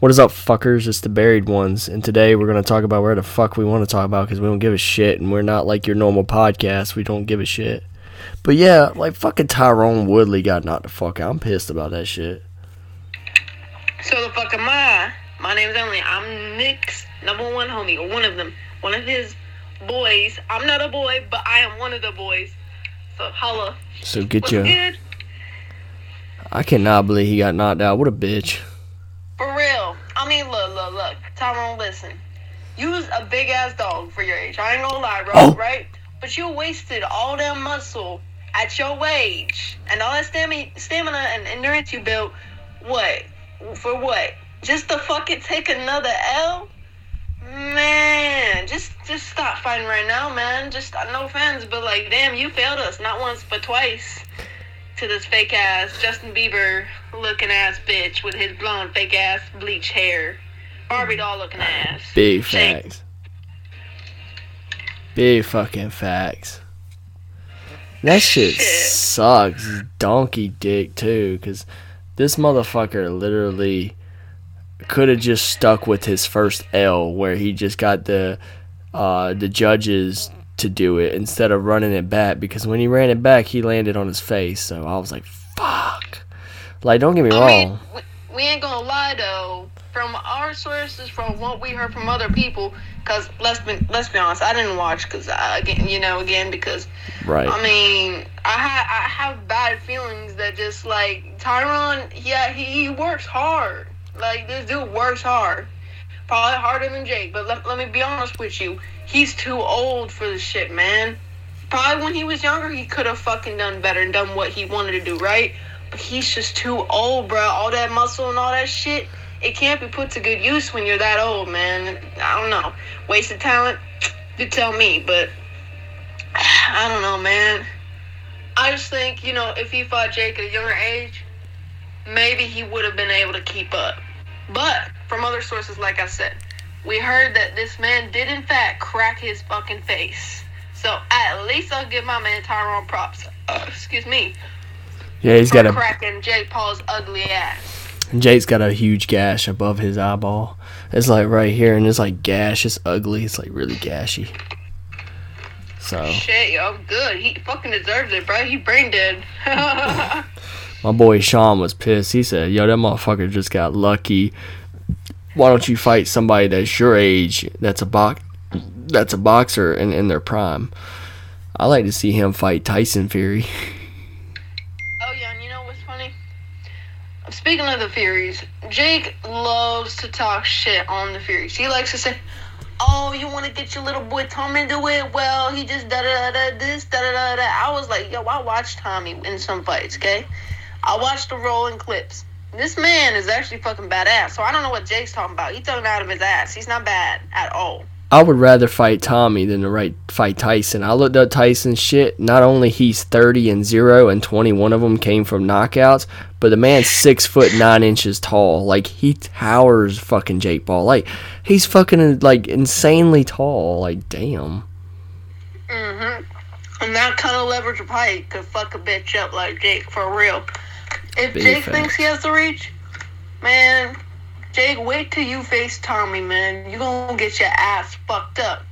What is up, fuckers? It's the buried ones, and today we're gonna talk about where the fuck we want to talk about because we don't give a shit, and we're not like your normal podcast. We don't give a shit. But yeah, like fucking Tyron Woodley got knocked the fuck out. I'm pissed about that shit. So the fuck am I? My name's Emily. I'm Nick's number one homie, or one of them, one of his boys. I'm not a boy, but I am one of the boys. So holla. So get What's your. good? I cannot believe he got knocked out. What a bitch. Real. I mean, look, look, look. Tyron, listen. You was a big ass dog for your age. I ain't gonna lie, bro. Oh. Right? But you wasted all that muscle at your age and all that stamina, stamina and endurance you built. What? For what? Just to fucking take another L? Man, just just stop fighting right now, man. Just no offense, but like, damn, you failed us not once but twice to this fake ass Justin Bieber looking ass bitch with his blonde fake ass bleach hair, Barbie doll looking ass. Big Shake. facts. Big fucking facts. That shit, Shit. sucks. Donkey dick too, cause this motherfucker literally could have just stuck with his first L, where he just got the uh, the judges to do it instead of running it back. Because when he ran it back, he landed on his face. So I was like, fuck. Like, don't get me I wrong. mean, we, we ain't gonna lie though. From our sources, from what we heard from other people, cause let's be let's be honest, I didn't watch, cause I, again, you know, again, because right. I mean, I ha- I have bad feelings that just like Tyron, yeah, he, he works hard. Like this dude works hard, probably harder than Jake. But let, let me be honest with you, he's too old for this shit, man. Probably when he was younger, he could have fucking done better and done what he wanted to do, right? But he's just too old, bro. All that muscle and all that shit, it can't be put to good use when you're that old, man. I don't know. Wasted talent, you tell me, but I don't know, man. I just think, you know, if he fought Jake at a younger age, maybe he would have been able to keep up. But from other sources, like I said, we heard that this man did in fact crack his fucking face. So at least I'll give my man Tyron props. Uh, excuse me. Yeah, he's got a cracking Jake Paul's ugly ass. And Jake's got a huge gash above his eyeball. It's like right here, and it's like gash. It's ugly. It's like really gashy. So Shit, yo, good. He fucking deserves it, bro. He brain dead. my boy Sean was pissed. He said, "Yo, that motherfucker just got lucky. Why don't you fight somebody that's your age? That's a box. That's a boxer and in their prime. I like to see him fight Tyson Fury. Oh yeah, and you know what's funny? Speaking of the Furies, Jake loves to talk shit on the Furies. He likes to say, "Oh, you want to get your little boy Tommy to it? Well, he just da da da this da da da." I was like, "Yo, I watched Tommy in some fights, okay? I watched the rolling clips. This man is actually fucking badass. So I don't know what Jake's talking about. He's talking out of his ass. He's not bad at all." I would rather fight Tommy than to right fight Tyson. I looked up Tyson's shit. Not only he's thirty and zero, and twenty one of them came from knockouts, but the man's six foot nine inches tall. Like he towers fucking Jake Paul. Like he's fucking like insanely tall. Like damn. Mm-hmm. And that kind of leverage of height could fuck a bitch up like Jake for real. If Big Jake thinks he has the reach, man, Jake, wait till you face Tommy, man. You gonna get your ass fucked up.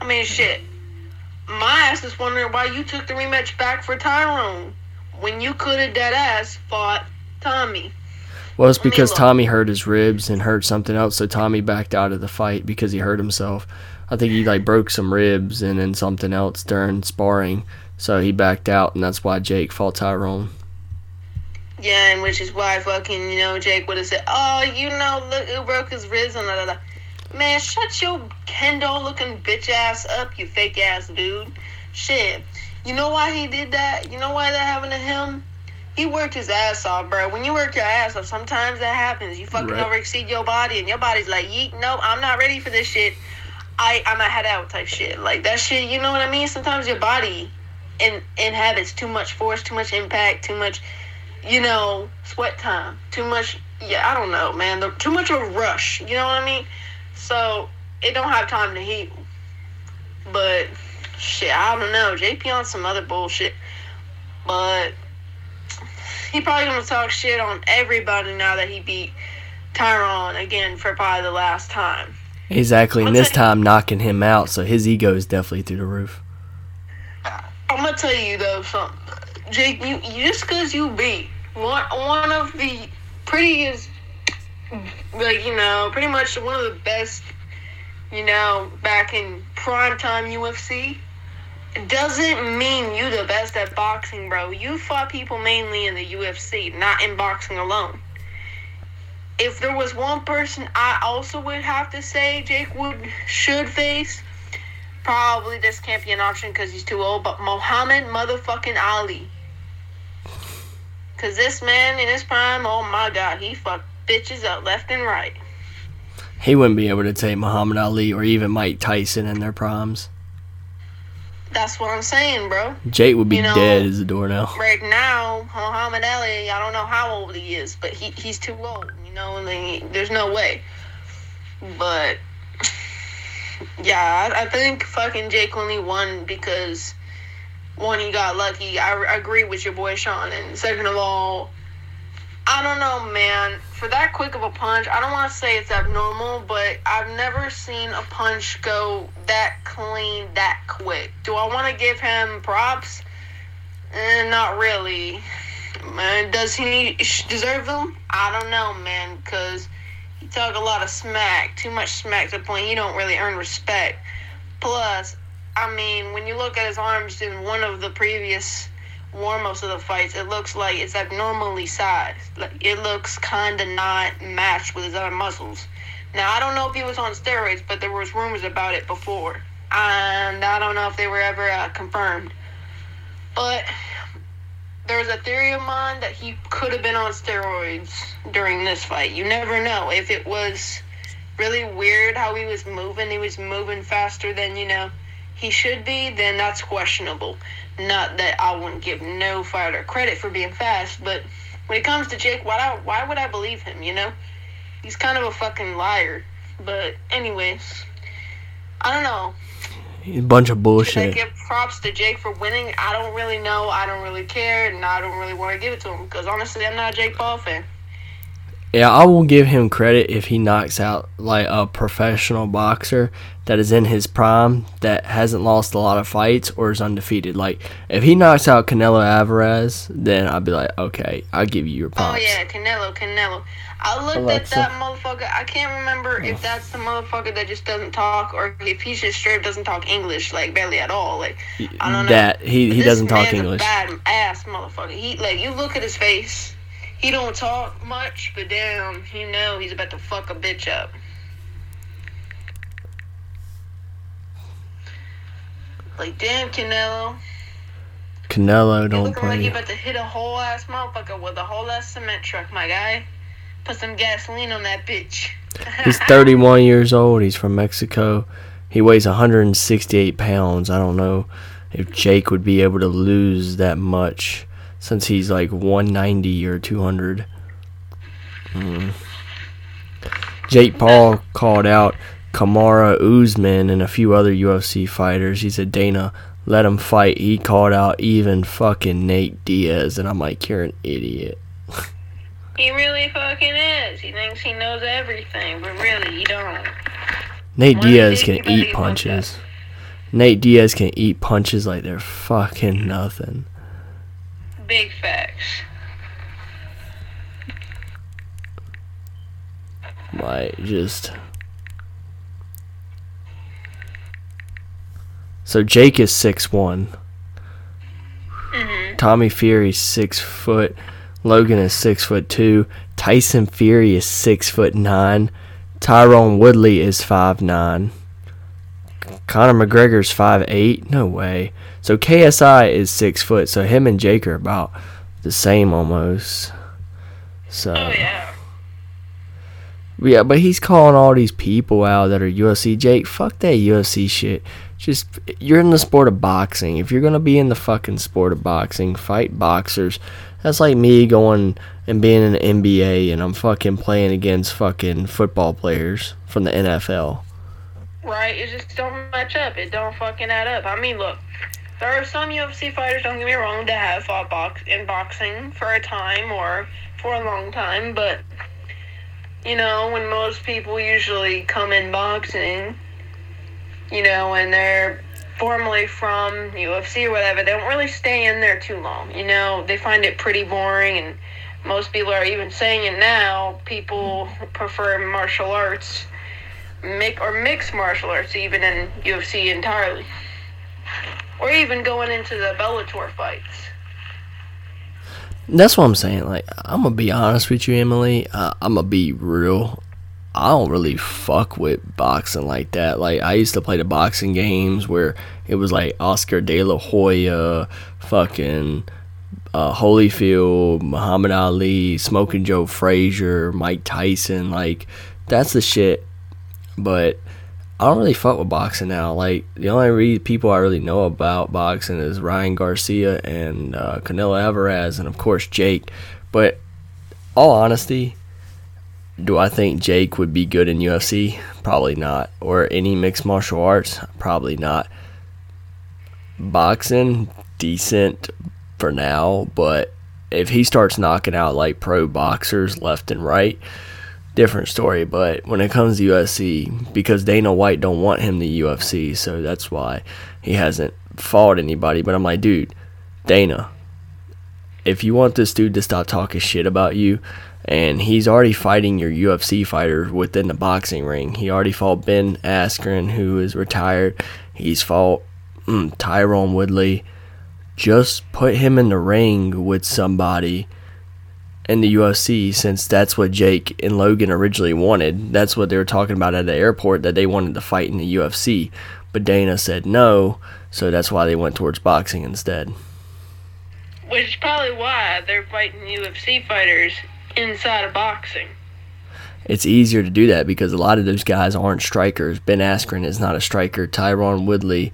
I mean, shit. My ass is wondering why you took the rematch back for Tyron when you could have dead ass fought Tommy. Well, it's because. Tommy hurt his ribs and hurt something else, so Tommy backed out of the fight because he hurt himself. I think he like broke some ribs and then something else during sparring, so he backed out, and that's why Jake fought Tyron. Yeah, and which is why fucking, you know, Jake would have said, Oh, you know, look, who broke his ribs and da da da. Man, shut your kendo looking bitch ass up, you fake ass dude. Shit. You know why he did that? You know why that happened to him? He worked his ass off, bro. When you work your ass off, sometimes that happens. You fucking Right. overexceed your body, and your body's like, yeet, nope, I'm not ready for this shit. I, I'm not head out type shit. Like that shit, you know what I mean? Sometimes your body in, inhabits too much force, too much impact, too much you know, sweat time. Too much, yeah, I don't know, man. The, too much of a rush. You know what I mean? So it don't have time to heal. But shit, I don't know. JP on some other bullshit. But he probably gonna talk shit on everybody now that he beat Tyron again for probably the last time. Exactly, and this time knocking him out, so his ego is definitely through the roof. I'm gonna tell you though something, Jake. You, just because you beat one one of the prettiest, like you know, pretty much one of the best, you know, back in prime time UFC, doesn't mean you the best at boxing, bro. You fought people mainly in the UFC, not in boxing alone. If there was one person I also would have to say Jake would should face, Probably this can't be an option because he's too old, but Muhammad motherfucking Ali. Because this man in his prime, oh my god, he fucked bitches up left and right. He wouldn't be able to take Muhammad Ali or even Mike Tyson in their primes. That's what I'm saying, bro. Jake would be You know- dead as a doornail. Right now, Muhammad Ali, I don't know how old he is, but he, he's too old, you know, and he, there's no way. But, yeah, I, I think fucking Jake only won because, one, he got lucky. I, agree with your boy Sean. And second of all, I don't know, man. For that quick of a punch, I don't want to say it's abnormal, but I've never seen a punch go that clean, that quick. Do I want to give him props? Eh, not really. Man, does he deserve them? I don't know, man, because he talk a lot of smack, too much smack to the point you don't really earn respect. Plus, I mean, when you look at his arms in one of the previous warm-ups of the fights, it looks like it's abnormally sized. Like it looks kind of not matched with his other muscles. Now, I don't know if he was on steroids, but there was rumors about it before, and I don't know if they were ever uh, confirmed. But there's a theory of mine that he could have been on steroids during this fight. You never know. If it was really weird how he was moving, he was moving faster than, you know, he should be, then that's questionable. Not that I wouldn't give no fighter credit for being fast, but when it comes to Jake, why, I, why would I believe him, you know? He's kind of a fucking liar. But, anyways, I don't know. A bunch of Should I bullshit. give props to Jake for winning? I don't really know. I don't really care, and I don't really want to give it to him because honestly, I'm not a Jake Paul fan. Yeah, I will give him credit if he knocks out like a professional boxer that is in his prime that hasn't lost a lot of fights or is undefeated. Like if he knocks out Canelo Alvarez, then I'd be like, okay, I'll give you your oh, props. Oh yeah, Canelo, Canelo. I looked Alexa. at that motherfucker. I can't remember if oh. that's the motherfucker that just doesn't talk or if he just straight up doesn't talk English, like barely at all. Like I don't know. That he he doesn't talk man's English. A bad ass motherfucker. He like you look at his face. He don't talk much, but damn, you know he's about to fuck a bitch up. Like damn, Canelo. Canelo don't looking like you about to hit a whole ass motherfucker with a whole ass cement truck, my guy. Put some gasoline on that bitch. He's 31 years old. He's from Mexico. He weighs 168 pounds. I don't know if Jake would be able to lose that much since he's like 190 or 200. Mm. Jake Paul called out Kamaru Usman and a few other UFC fighters. He said, Dana, let him fight. He called out even fucking Nate Diaz. And I'm like, you're an idiot. He really fucking is. He thinks he knows everything, but really he don't. Nate One Diaz can eat punches. Nate Diaz can eat punches like they're fucking nothing. Big facts. Like just So Jake is six one. hmm Tommy Fury's six foot. Logan is six foot two. Tyson Fury is six foot nine. Tyron Woodley is five nine. Conor McGregor's five eight. No way. So KSI is six foot. So him and Jake are about the same almost. So Oh yeah. Yeah, but he's calling all these people out that are UFC. Jake, fuck that UFC shit. Just you're in the sport of boxing. If you're gonna be in the fucking sport of boxing, fight boxers. That's like me going and being in the NBA and I'm fucking playing against fucking football players from the NFL. Right, it just don't match up. It don't fucking add up. I mean, look, there are some UFC fighters, don't get me wrong, that have fought box in boxing for a time or for a long time, but you know, when most people usually come in boxing, you know, and they're formerly from UFC or whatever, they don't really stay in there too long. You know, they find it pretty boring, and most people are even saying it now. People prefer martial arts, mix or mixed martial arts, even in UFC entirely, or even going into the Bellator fights. That's what I'm saying. Like, I'm gonna be honest with you, Emily. Uh, I'm gonna be real. I don't really fuck with boxing like that. Like, I used to play the boxing games where it was like Oscar De La Hoya, fucking uh, Holyfield, Muhammad Ali, Smoking Joe Frazier, Mike Tyson. Like, that's the shit. But I don't really fuck with boxing now. Like the only re- people I really know about boxing is Ryan Garcia and uh, Canelo Alvarez, and of course Jake. But all honesty, do I think Jake would be good in UFC? Probably not. Or any mixed martial arts? Probably not. Boxing, decent for now, but if he starts knocking out like pro boxers left and right, different story. But when it comes to UFC, because Dana White don't want him to UFC, so that's why he hasn't fought anybody. But I'm like, dude, Dana, if you want this dude to stop talking shit about you, and he's already fighting your UFC fighter within the boxing ring. He already fought Ben Askren, who is retired. He's fought mm, Tyron Woodley. Just put him in the ring with somebody in the UFC since that's what Jake and Logan originally wanted. That's what they were talking about at the airport that they wanted to fight in the UFC. But Dana said no, so that's why they went towards boxing instead. Which is probably why they're fighting UFC fighters inside of boxing. It's easier to do that because a lot of those guys aren't strikers. Ben Askren is not a striker. Tyron Woodley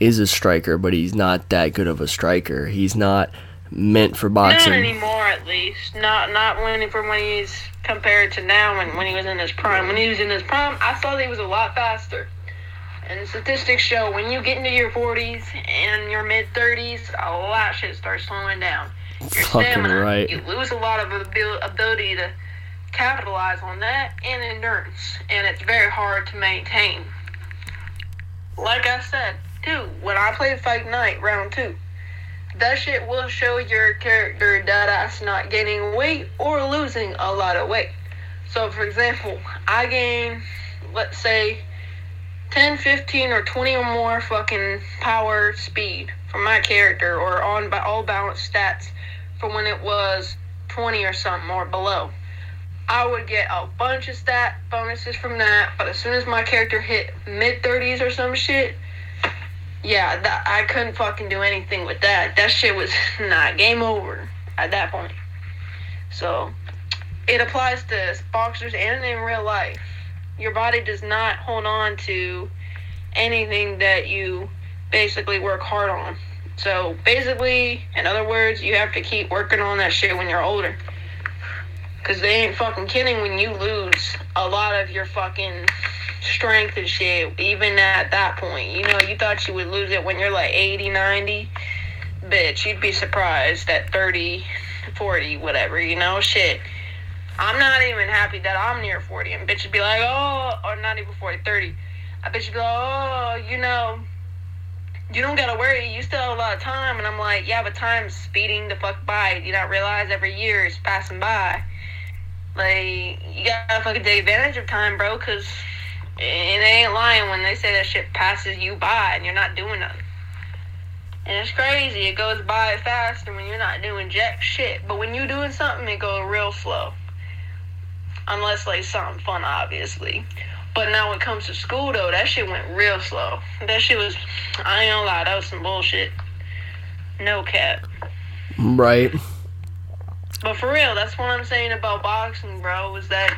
is a striker, but he's not that good of a striker. He's not meant for boxing. Not anymore, at least. Not not when from when he's compared to now when, when he was in his prime. When he was in his prime, I saw that he was a lot faster. And statistics show when you get into your 40s and your mid 30s, a lot of shit starts slowing down. Your Fucking stamina, right. you lose a lot of ability to capitalize on that and endurance, and it's very hard to maintain. Like I said, too, when I played Fight Night round two, that shit will show your character that ass not gaining weight or losing a lot of weight. So, for example, I gain, let's say, 10, 15, or 20 or more fucking power speed from my character or on by all balanced stats from when it was 20 or something or below. I would get a bunch of stat bonuses from that, but as soon as my character hit mid 30s or some shit, yeah, I couldn't fucking do anything with that. That shit was not game over at that point. So, it applies to boxers and in real life. Your body does not hold on to anything that you basically work hard on. So, basically, in other words, you have to keep working on that shit when you're older. Because they ain't fucking kidding when you lose a lot of your fucking strength and shit, even at that point. You know, you thought you would lose it when you're like 80, 90. Bitch, you'd be surprised at 30, 40, whatever, you know? Shit. I'm not even happy that I'm near 40. And bitch would be like, oh, or not even 40, 30. I bet you'd be like, oh, you know, you don't gotta worry. You still have a lot of time. And I'm like, yeah, but time's speeding the fuck by. You not realize every year is passing by? Like, you gotta fucking take advantage of time, bro, because and they ain't lying when they say that shit passes you by and you're not doing nothing. And it's crazy. It goes by faster when you're not doing jack shit. But when you're doing something, it goes real slow. Unless, like, something fun, obviously. But now when it comes to school, though, that shit went real slow. That shit was, I ain't gonna lie, that was some bullshit. No cap. Right. But for real, that's what I'm saying about boxing, bro, is that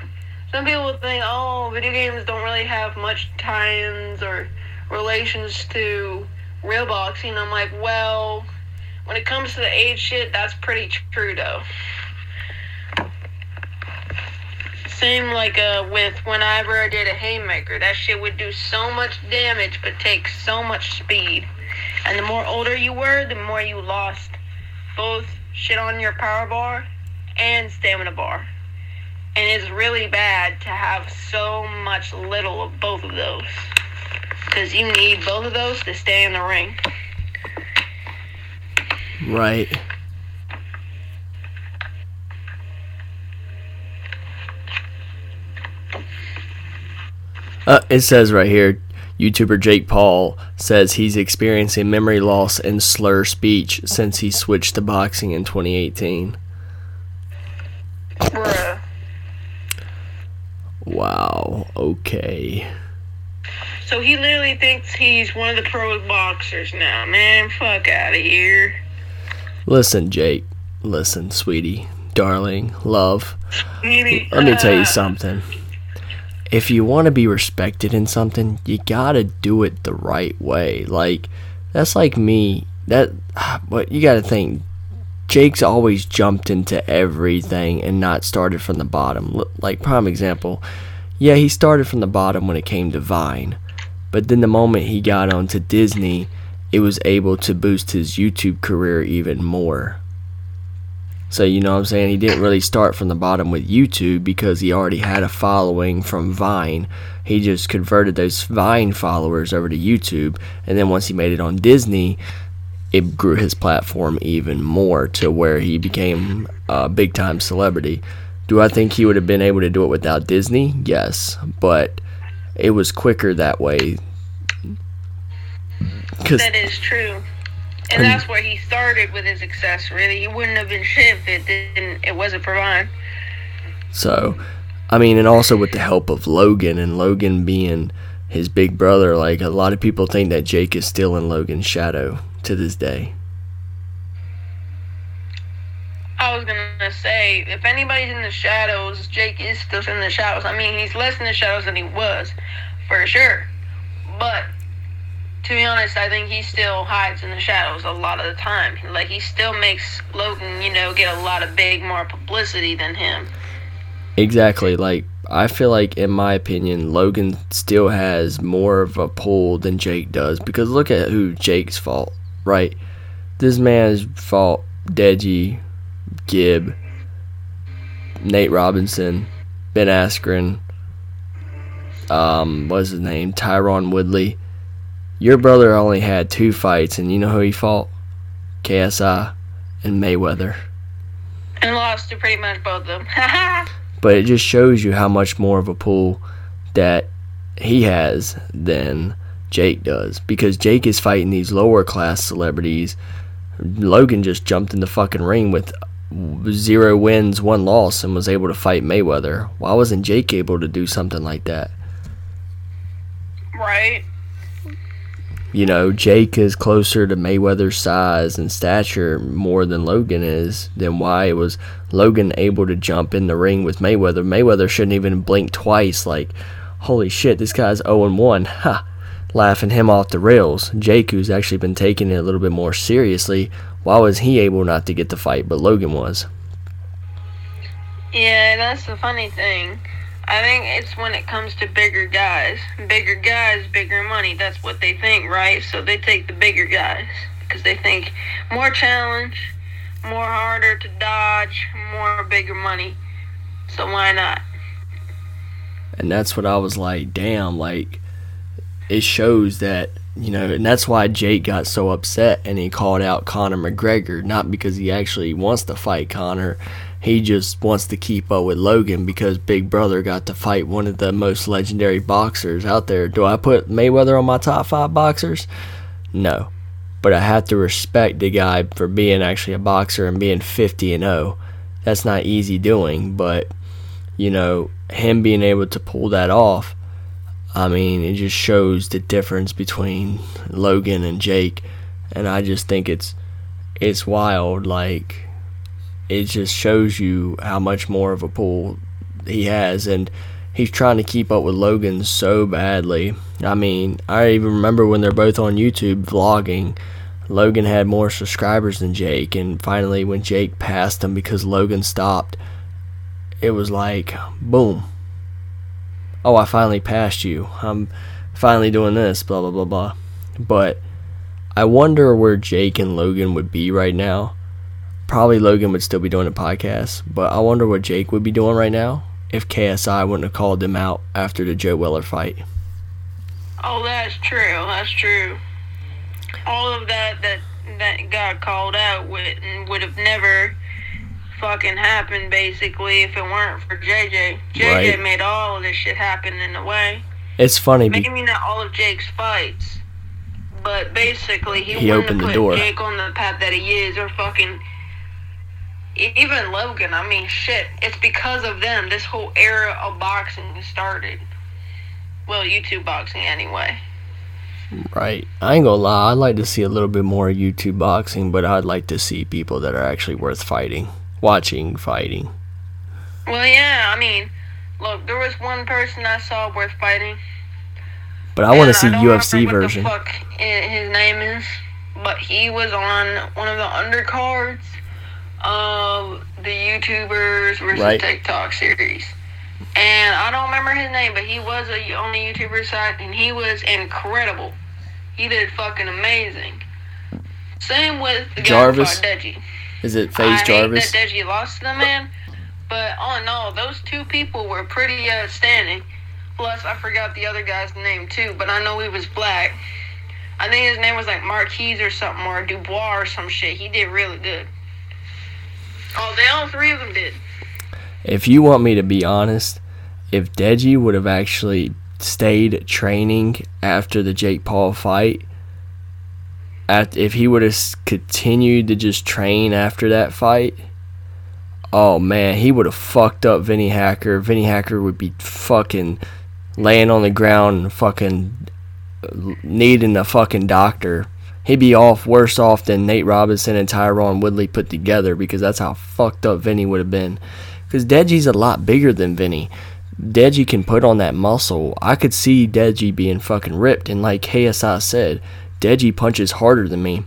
some people think, oh, video games don't really have much tie-ins or relations to real boxing. I'm like, well, when it comes to the age shit, that's pretty true, though. Same like uh, with whenever I did a haymaker, that shit would do so much damage but take so much speed. And the more older you were, the more you lost both shit on your power bar and stamina bar. And it's really bad to have so much little of both of those. Because you need both of those to stay in the ring. Right. Uh, it says right here, YouTuber Jake Paul says he's experiencing memory loss and slur speech since he switched to boxing in 2018. Bruh. Wow. Okay. So he literally thinks he's one of the pro boxers now. Man, fuck out of here. Listen, Jake. Listen, sweetie, darling, love. Let me tell you something. If you want to be respected in something, you gotta do it the right way. Like, that's like me. That, but you gotta think. Jake's always jumped into everything and not started from the bottom. Like, prime example. Yeah, he started from the bottom when it came to Vine. But then the moment he got onto Disney, it was able to boost his YouTube career even more. So, you know what I'm saying? He didn't really start from the bottom with YouTube because he already had a following from Vine. He just converted those Vine followers over to YouTube. And then once he made it on Disney, it grew his platform even more to where he became a big time celebrity. Do I think he would have been able to do it without Disney? Yes. But it was quicker that way. That is true. And that's where he started with his success, really. He wouldn't have been shit if it didn't it wasn't for Vine. So, I mean, and also with the help of Logan and Logan being his big brother, like a lot of people think that Jake is still in Logan's shadow to this day. I was gonna say, if anybody's in the shadows, Jake is still in the shadows. I mean, he's less in the shadows than he was, for sure. But to be honest, I think he still hides in the shadows a lot of the time. Like he still makes Logan, you know, get a lot of big more publicity than him. Exactly. Like, I feel like, in my opinion, Logan still has more of a pull than Jake does. Because look at who Jake's fault, right? This man's fault, Deji, Gib, Nate Robinson, Ben Askren, um, what's his name? Tyron Woodley. Your brother only had two fights, and you know who he fought? KSI and Mayweather. And lost to pretty much both of them. but it just shows you how much more of a pull that he has than Jake does because Jake is fighting these lower class celebrities. Logan just jumped in the fucking ring with zero wins, one loss, and was able to fight Mayweather. Why wasn't Jake able to do something like that? right? You know, Jake is closer to Mayweather's size and stature more than Logan is. Then why was Logan able to jump in the ring with Mayweather? Mayweather shouldn't even blink twice. Like, holy shit, this guy's 0 1. Ha! Laughing him off the rails. Jake, who's actually been taking it a little bit more seriously, why was he able not to get the fight, but Logan was? Yeah, that's the funny thing. I think it's when it comes to bigger guys. Bigger guys, bigger money. That's what they think, right? So they take the bigger guys because they think more challenge, more harder to dodge, more bigger money. So why not? And that's what I was like, damn, like, it shows that, you know, and that's why Jake got so upset and he called out Conor McGregor, not because he actually wants to fight Conor. He just wants to keep up with Logan because Big Brother got to fight one of the most legendary boxers out there. Do I put Mayweather on my top five boxers? No. But I have to respect the guy for being actually a boxer and being 50 and 0. That's not easy doing, but you know, him being able to pull that off, I mean, it just shows the difference between Logan and Jake, and I just think it's it's wild. Like, it just shows you how much more of a pull he has, and he's trying to keep up with Logan so badly. I mean, I even remember when they're both on YouTube vlogging. Logan had more subscribers than Jake, and finally, when Jake passed him because Logan stopped, it was like, boom. Oh, I finally passed you. I'm finally doing this, blah, blah, blah, blah. But I wonder where Jake and Logan would be right now. Probably Logan would still be doing a podcast, but I wonder what Jake would be doing right now if KSI wouldn't have called him out after the Joe Weller fight. Oh, that's true. That's true. All of that that that got called out would would have never fucking happened basically if it weren't for JJ. JJ Right. made all of this shit happen in a way. It's funny. Be- Maybe not all of Jake's fights, but basically he, He opened the put door. Jake on the path that he is, or fucking even Logan. I mean, shit. It's because of them this whole era of boxing started. Well, YouTube boxing anyway. Right. I ain't gonna lie. I'd like to see a little bit more YouTube boxing, but I'd like to see people that are actually worth fighting, watching fighting. Well, yeah. I mean, look, there was one person I saw worth fighting. But I want to see UFC version. The fuck his name is? But he was on one of the undercards of the YouTubers versus Right. TikTok series. And I don't remember his name, but he was a, on the YouTuber side, and he was incredible. He did fucking amazing. Same with the guy Jarvis? Deji. Is it I FaZe Jarvis? hate that Deji lost to the man, but all in all, those two people were pretty outstanding. Plus, I forgot the other guy's name too, but I know he was black. I think his name was like Marquise or something, or Dubois or some shit. He did really good. Oh, they all three of them did. If you want me to be honest, if Deji would have actually stayed training after the Jake Paul fight, at, if he would have continued to just train after that fight, oh man, he would have fucked up Vinnie Hacker. Vinnie Hacker would be fucking laying on the ground, fucking uh, needing a fucking doctor. He'd be off worse off than Nate Robinson and Tyron Woodley put together because that's how fucked up Vinnie would have been. Because Deji's a lot bigger than Vinnie. Deji can put on that muscle. I could see Deji being fucking ripped. And like KSI said, Deji punches harder than me.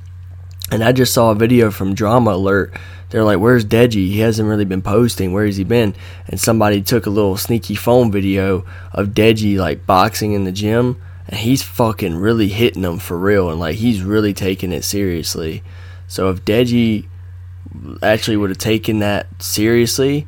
And I just saw a video from Drama Alert. They're like, "Where's Deji? He hasn't really been posting. Where has he been?" And somebody took a little sneaky phone video of Deji like boxing in the gym, and he's fucking really hitting them for real, and like he's really taking it seriously. So if Deji actually would have taken that seriously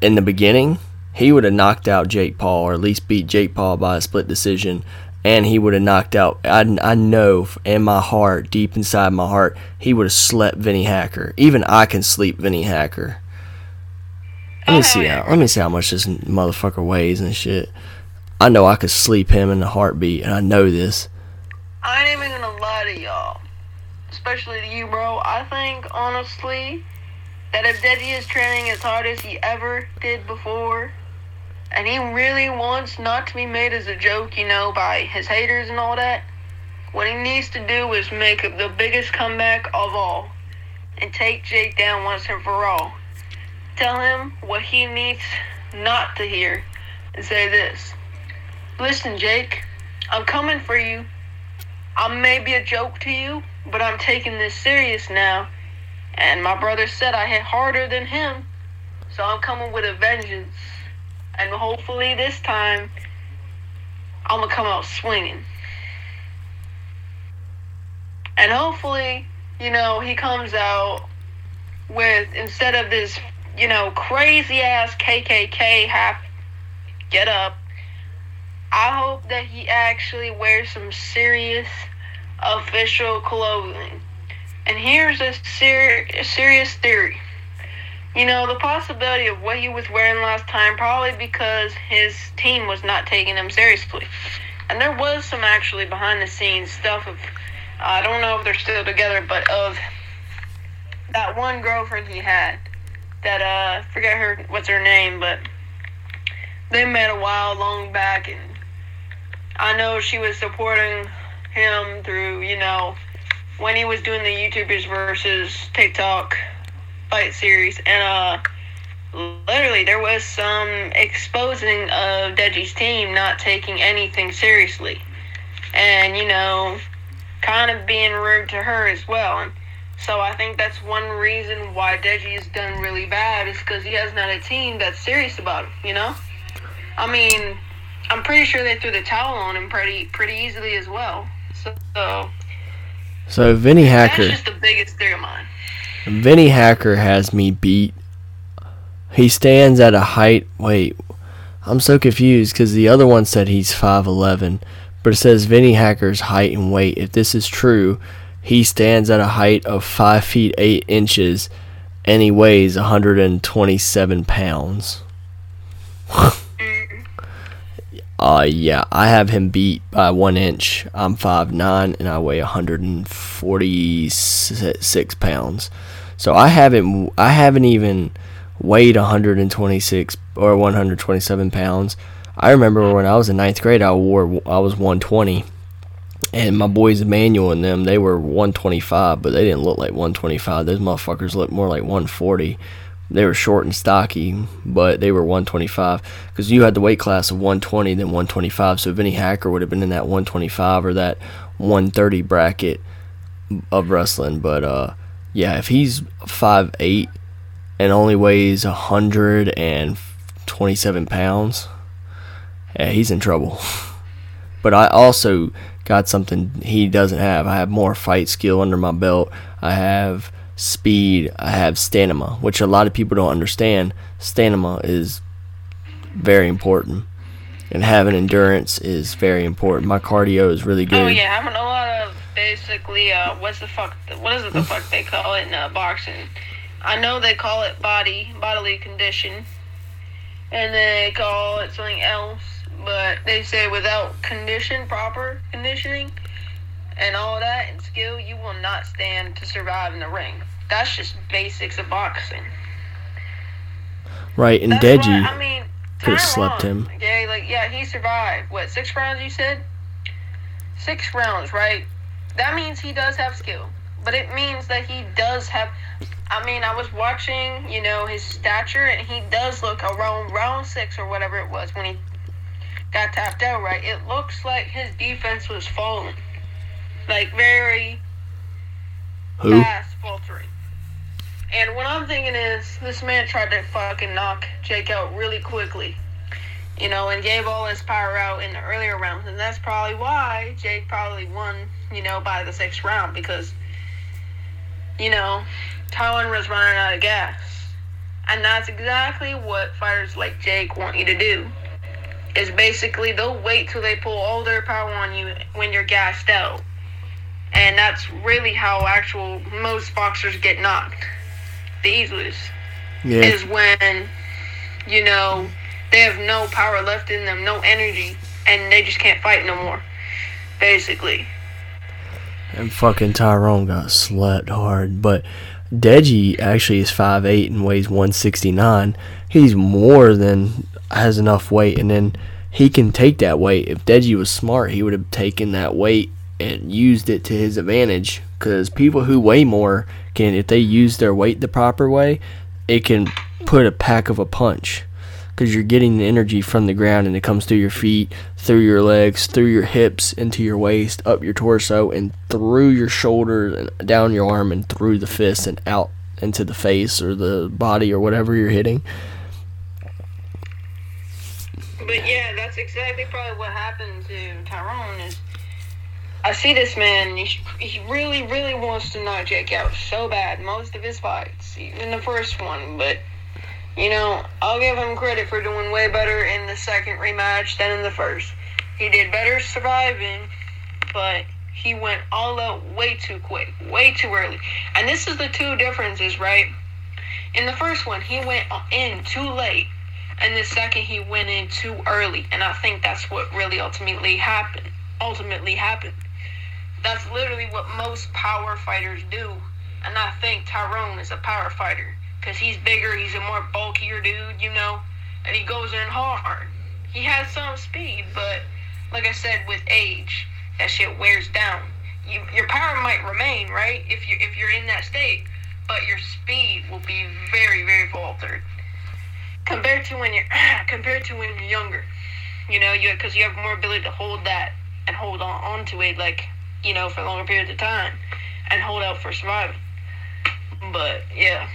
in the beginning, he would have knocked out Jake Paul, or at least beat Jake Paul by a split decision. And he would have knocked out. I, I know in my heart, deep inside my heart, he would have slept Vinnie Hacker. Even I can sleep Vinnie Hacker. Let me Oh, see how. Let me see how much this motherfucker weighs and shit. I know I could sleep him in a heartbeat, and I know this. I ain't even gonna lie to y'all, especially to you, bro. I think honestly that if Deji is training as hard as he ever did before, and he really wants not to be made as a joke, you know, by his haters and all that, what he needs to do is make the biggest comeback of all and take Jake down once and for all. Tell him what he needs not to hear and say this. Listen, Jake, I'm coming for you. I may be a joke to you, but I'm taking this serious now. And my brother said I hit harder than him, so I'm coming with a vengeance. And hopefully this time, I'm gonna come out swinging. And hopefully, you know, he comes out with instead of this, you know, crazy ass KKK half get up. I hope that he actually wears some serious official clothing. And here's a ser- serious theory. You know, the possibility of what he was wearing last time, probably because his team was not taking him seriously. And there was some actually behind the scenes stuff of, I don't know if they're still together, but of that one girlfriend he had. That, uh, forget her, what's her name, but they met a while long back and I know she was supporting him through, you know, when he was doing the YouTubers versus TikTok fight series, and uh, literally there was some exposing of Deji's team not taking anything seriously, and you know, kind of being rude to her as well. And so I think that's one reason why Deji has done really bad is because he has not a team that's serious about him. You know, I mean. I'm pretty sure they threw the towel on him pretty pretty easily as well. So, so So Vinnie Hacker. that's just the biggest theory of mine. Vinnie Hacker has me beat. He stands at a height. Wait, I'm so confused because the other one said he's 5'11, but it says Vinnie Hacker's height and weight. If this is true, he stands at a height of 5 feet 8 inches and he weighs 127 pounds. uh, yeah, I have him beat by one inch. I'm 5'9 and I weigh 146 pounds. So I haven't, I haven't even weighed 126 or 127 pounds. I remember when I was in ninth grade, I wore I was 120, and my boys Emmanuel and them they were 125, but they didn't look like 125. Those motherfuckers looked more like 140. They were short and stocky, but they were 125 because you had the weight class of 120 then 125. So Vinnie Hacker would have been in that 125 or that 130 bracket of wrestling. But uh, yeah, if he's 5'8 and only weighs 127 pounds, yeah, he's in trouble. but I also got something he doesn't have. I have more fight skill under my belt. I have speed. I have stamina, which a lot of people don't understand. Stamina is very important. And having endurance is very important. My cardio is really good. Oh yeah, having a lot of basically uh, what's the fuck? What is it the fuck they call it in uh, boxing? I know they call it body bodily condition, and they call it something else. But they say without condition, proper conditioning, and all that and skill, you will not stand to survive in the ring. That's just basics of boxing. Right, and Deji I mean, could have slept him. Okay, like yeah, he survived. What six rounds? You said six rounds, right? That means he does have skill, but it means that he does have I mean, I was watching, you know, his stature, and he does look around round six or whatever it was when he got tapped out, right? It looks like his defense was falling. Like, very Who? fast faltering. And what I'm thinking is, this man tried to fucking knock Jake out really quickly. You know, and gave all his power out in the earlier rounds. And that's probably why Jake probably won, you know, by the sixth round. Because, you know, Tyron was running out of gas. And that's exactly what fighters like Jake want you to do. Is basically they'll wait till they pull all their power on you when you're gassed out. And that's really how actual most boxers get knocked. The easiest. Yeah. Is when, you know, they have no power left in them, no energy, and they just can't fight no more. Basically. And fucking Tyron got slept hard, but Deji actually is 5'8 and weighs 169. He's more than has enough weight, and then he can take that weight. If Deji was smart, he would have taken that weight and used it to his advantage. Because people who weigh more can, if they use their weight the proper way, it can put a pack of a punch because you're getting the energy from the ground and it comes through your feet, through your legs, through your hips, into your waist, up your torso, and through your shoulders, and down your arm, and through the fist, and out into the face or the body or whatever you're hitting. But yeah, that's exactly probably what happened to Tyron. Is I see this man. He, he really, really wants to knock Jake out so bad. Most of his fights, even the first one, but you know, I'll give him credit for doing way better in the second rematch than in the first. He did better surviving, but he went all out way too quick, way too early. And this is the two differences, right? In the first one, he went in too late, and the second he went in too early. And I think that's what really ultimately happened. Ultimately happened. That's literally what most power fighters do. And I think Tyron is a power fighter because he's bigger, he's a more bulkier dude, you know, and he goes in hard. He has some speed, but like I said, with age, that shit wears down. You, your power might remain, right? If you if you're in that state, but your speed will be very very faltered compared to when you're compared to when you're younger. You know, you because you have more ability to hold that and hold on onto it, like you know, for longer periods of time, and hold out for survival. But yeah.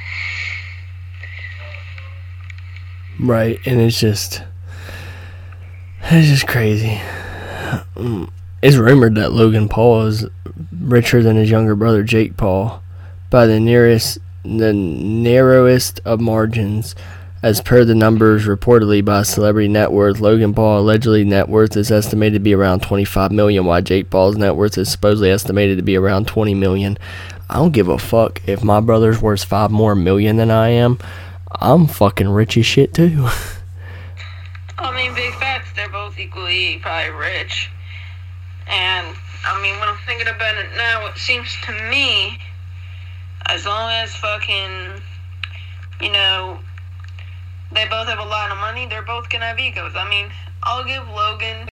Right, and it's just it's just crazy. Um, it's rumored that Logan Paul is richer than his younger brother Jake Paul by the nearest the narrowest of margins. As per the numbers reportedly by Celebrity Net Worth, Logan Paul allegedly net worth is estimated to be around 25 million, while Jake Paul's net worth is supposedly estimated to be around 20 million. I don't give a fuck if my brother's worth five more million than I am. I'm fucking rich as shit too. I mean, big facts. They're both equally probably rich. And, I mean, when I'm thinking about it now, it seems to me, as long as fucking, you know, they both have a lot of money, they're both gonna have egos. I mean, I'll give Logan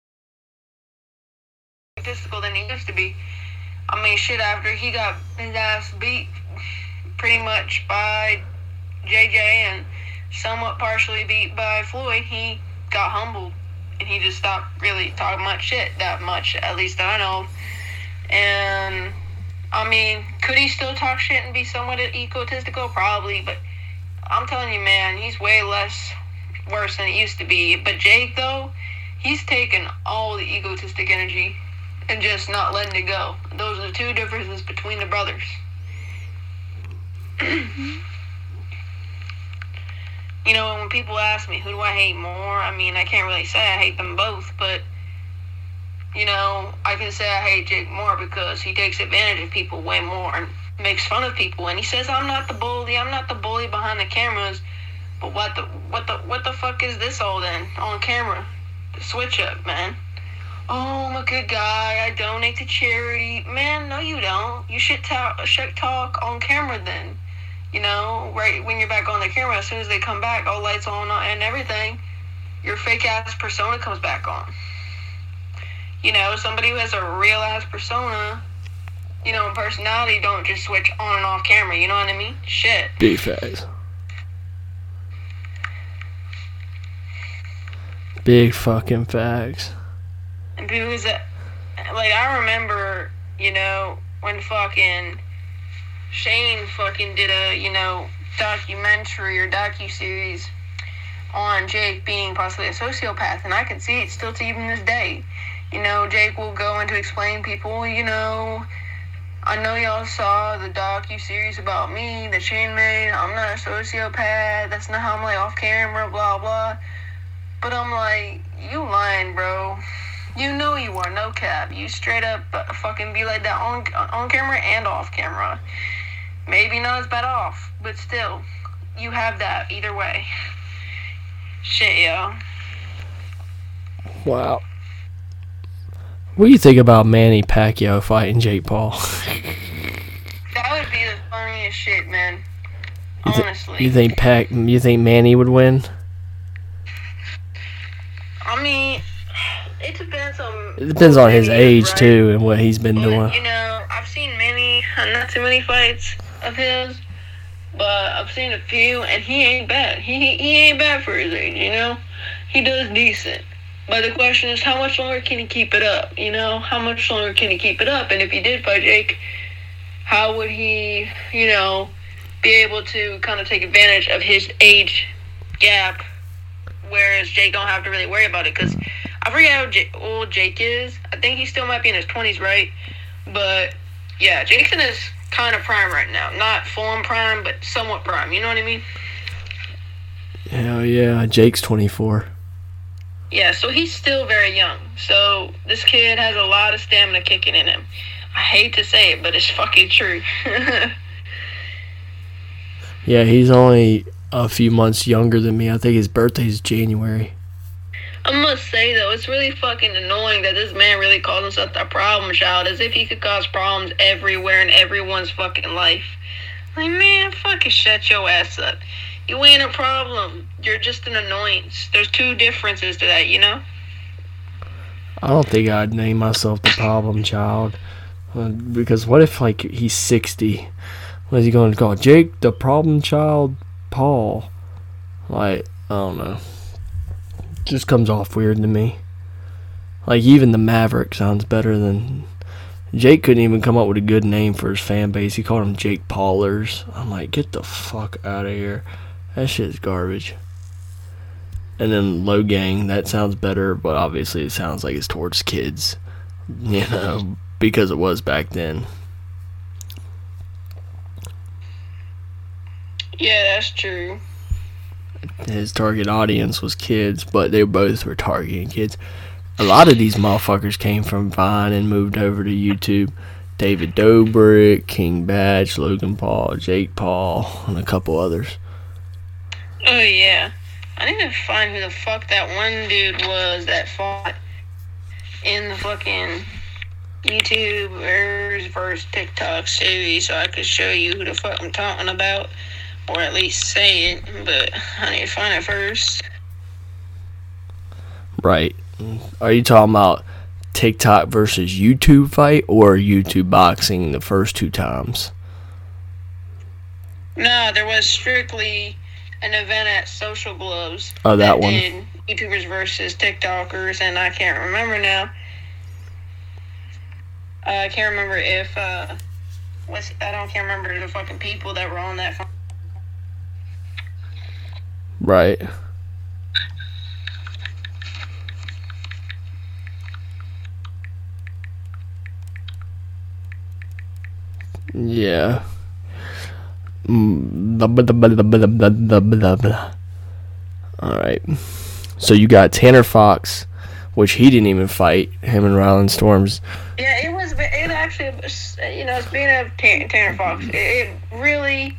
egotistical than he used to be. I mean, shit, after he got his ass beat pretty much by JJ and somewhat partially beat by Floyd, he got humbled and he just stopped really talking much shit that much, at least I know. And I mean, could he still talk shit and be somewhat egotistical? Probably, but I'm telling you, man, he's way less worse than he used to be. But Jake, though, he's taken all the egotistic energy and just not letting it go. Those are the two differences between the brothers. you know, when people ask me who do I hate more, I mean, I can't really say I hate them both, but you know, I can say I hate Jake more because he takes advantage of people way more and makes fun of people and he says I'm not the bully, I'm not the bully behind the cameras. But what the what the what the fuck is this all then on camera? The switch up, man. Oh, I'm a good guy. I donate to charity. Man, no, you don't. You should talk, should talk on camera then. You know, right when you're back on the camera, as soon as they come back, all lights on and everything, your fake ass persona comes back on. You know, somebody who has a real ass persona, you know, personality don't just switch on and off camera. You know what I mean? Shit. Big facts. Big fucking facts. And because, uh, like, I remember, you know, when fucking Shane fucking did a, you know, documentary or docu-series on Jake being possibly a sociopath, and I can see it still to even this day. You know, Jake will go in to explain people, you know, I know y'all saw the docu series about me that Shane made. I'm not a sociopath. That's not how I'm like off camera, blah blah. But I'm like, you lying, bro. You know you are no cap. You straight up fucking be like that on on camera and off camera. Maybe not as bad off, but still, you have that either way. Shit, yo. Wow. What do you think about Manny Pacquiao fighting Jake Paul? that would be the funniest shit, man. You th- Honestly. you think Pac? You think Manny would win? I mean, it depends on. It depends on his age right? too and what he's been But, doing. you know, I've seen many, not too many fights of his, but I've seen a few, and he ain't bad. He he ain't bad for his age. You know, he does decent. But the question is, how much longer can he keep it up? You know, how much longer can he keep it up? And if he did fight Jake, how would he, you know, be able to kind of take advantage of his age gap, whereas Jake don't have to really worry about it? Because I forget how J- old Jake is. I think he still might be in his twenties, right? But yeah, Jake's in his kind of prime right now. Not full on prime, but somewhat prime. You know what I mean? Hell yeah, Jake's 24. Yeah, so he's still very young. So this kid has a lot of stamina kicking in him. I hate to say it, but it's fucking true. Yeah, he's only a few months younger than me. I think his birthday's January. I must say though, it's really fucking annoying that this man really calls himself a problem child, as if he could cause problems everywhere in everyone's fucking life. Like, man, fucking shut your ass up. You ain't a problem. You're just an annoyance. There's two differences to that, you know? I don't think I'd name myself the problem child. Uh, because what if, like, he's 60? What is he going to call? Jake the problem child? Paul? Like, I don't know. Just comes off weird to me. Like, even the Maverick sounds better than. Jake couldn't even come up with a good name for his fan base. He called him Jake Paulers. I'm like, get the fuck out of here. That shit's garbage. And then Logang, that sounds better, but obviously it sounds like it's towards kids. You know, because it was back then. Yeah, that's true. his target audience was kids, but they both were targeting kids. A lot of these motherfuckers came from Vine and moved over to YouTube. David Dobrik, King Bach, Logan Paul, Jake Paul, and a couple others. Oh yeah. I need to find who the fuck that one dude was that fought in the fucking YouTubers versus TikTok series so I could show you who the fuck I'm talking about. Or at least say it, but I need to find it first. Right. Are you talking about TikTok versus YouTube fight or YouTube boxing the first two times? No, there was strictly an event at Social Gloves. Oh, that one. did YouTubers versus TikTokers, and I can't remember now. Uh, I can't remember if uh, what's I don't can't remember the fucking people that were on that. Phone. Right. Yeah. All right. So you got Tanner Fox, which he didn't even fight. Him and Ryland Storms. Yeah, it was. It actually, you know, of Tan- Tanner Fox, it really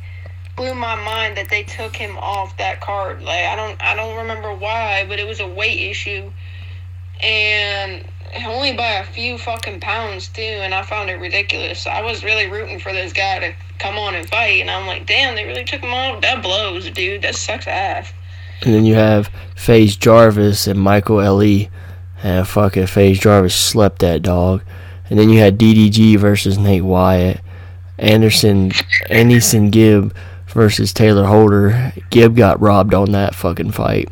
blew my mind that they took him off that card. Like I don't, I don't remember why, but it was a weight issue, and only by a few fucking pounds too. And I found it ridiculous. I was really rooting for this guy to come on and fight, and I'm like, damn, they really took him off. That blows, dude. That sucks ass. And then you have FaZe Jarvis and Michael Le. And fucking FaZe Jarvis slept that dog. And then you had DDG versus Nate Wyatt. Anderson, Anderson Gib versus Taylor Holder. Gib got robbed on that fucking fight.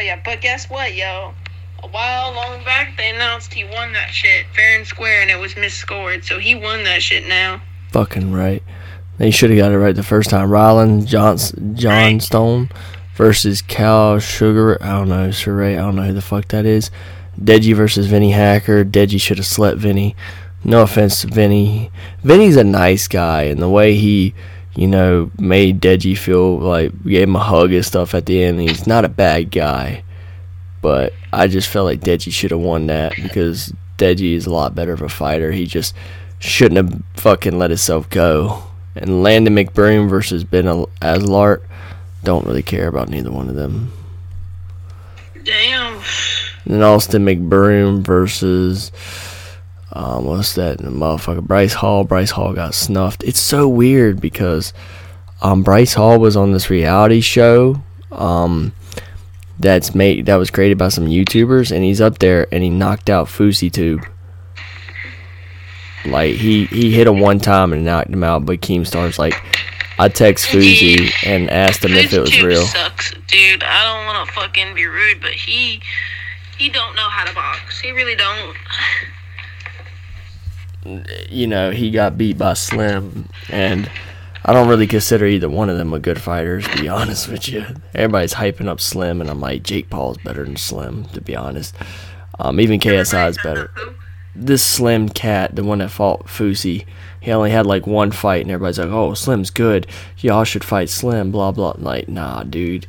Oh yeah! But guess what, yo? A while long back, they announced he won that shit fair and square, and it was misscored. So he won that shit now. Fucking right. They should have got it right the first time. Ryland Johnson, John Stone versus Cal Sugar. I don't know, Sheree. I don't know who the fuck that is. Deji versus Vinnie Hacker. Deji should have slept Vinnie. No offense to Vinnie. Vinnie's a nice guy, and the way he, you know, made Deji feel like gave him a hug and stuff at the end. He's not a bad guy, but I just felt like Deji should have won that because Deji is a lot better of a fighter. He just shouldn't have fucking let himself go. And Landon McBroom versus Ben Azelart. Don't really care about neither one of them. Damn. And then Austin McBroom versus um, what's that motherfucker? Bryce Hall. Bryce Hall got snuffed. It's so weird because um, Bryce Hall was on this reality show um, that's made that was created by some YouTubers, and he's up there and he knocked out FouseyTube. Like he he hit him one time and knocked him out, but Keemstar's like, I text Fousey and asked him if it was real. Sucks, dude. I don't want to fucking be rude, but he he don't know how to box. He really don't. You know, he got beat by Slim, and I don't really consider either one of them a good fighters, to be honest with you. Everybody's hyping up Slim, and I'm like, Jake Paul's better than Slim, to be honest. Um, even KSI is better. This Slim cat, the one that fought Fousey, he only had like one fight, and everybody's like, oh, Slim's good. Y'all should fight Slim, blah, blah. Like, nah, dude.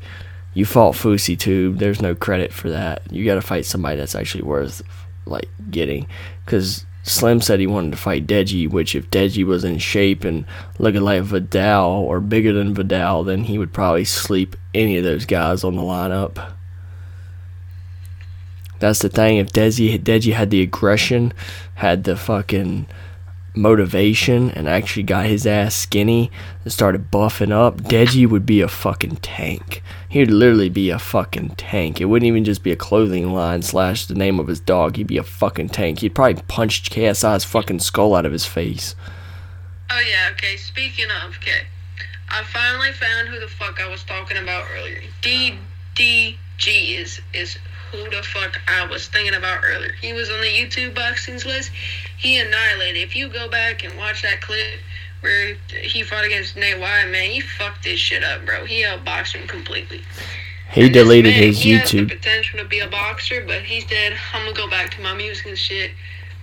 You fought Fousey too. There's no credit for that. You got to fight somebody that's actually worth, like, getting. Because Slim said he wanted to fight Deji, which if Deji was in shape and looking like Vidal or bigger than Vidal, then he would probably sleep any of those guys on the lineup. That's the thing. If Deji Deji had the aggression, had the fucking motivation, and actually got his ass skinny and started buffing up, Deji would be a fucking tank. He'd literally be a fucking tank. It wouldn't even just be a clothing line slash the name of his dog. He'd be a fucking tank. He'd probably punch KSI's fucking skull out of his face. Oh yeah, okay. Speaking of, okay, I finally found who the fuck I was talking about earlier. DDG is is who the fuck I was thinking about earlier. He was on the YouTube boxings list. He annihilated. If you go back and watch that clip where he fought against Nate Wyatt, man, he fucked this shit up, bro. He outboxed him completely. He And deleted man, his he has the YouTube. potential to be a boxer, but he said, "I'm gonna go back to my music and shit."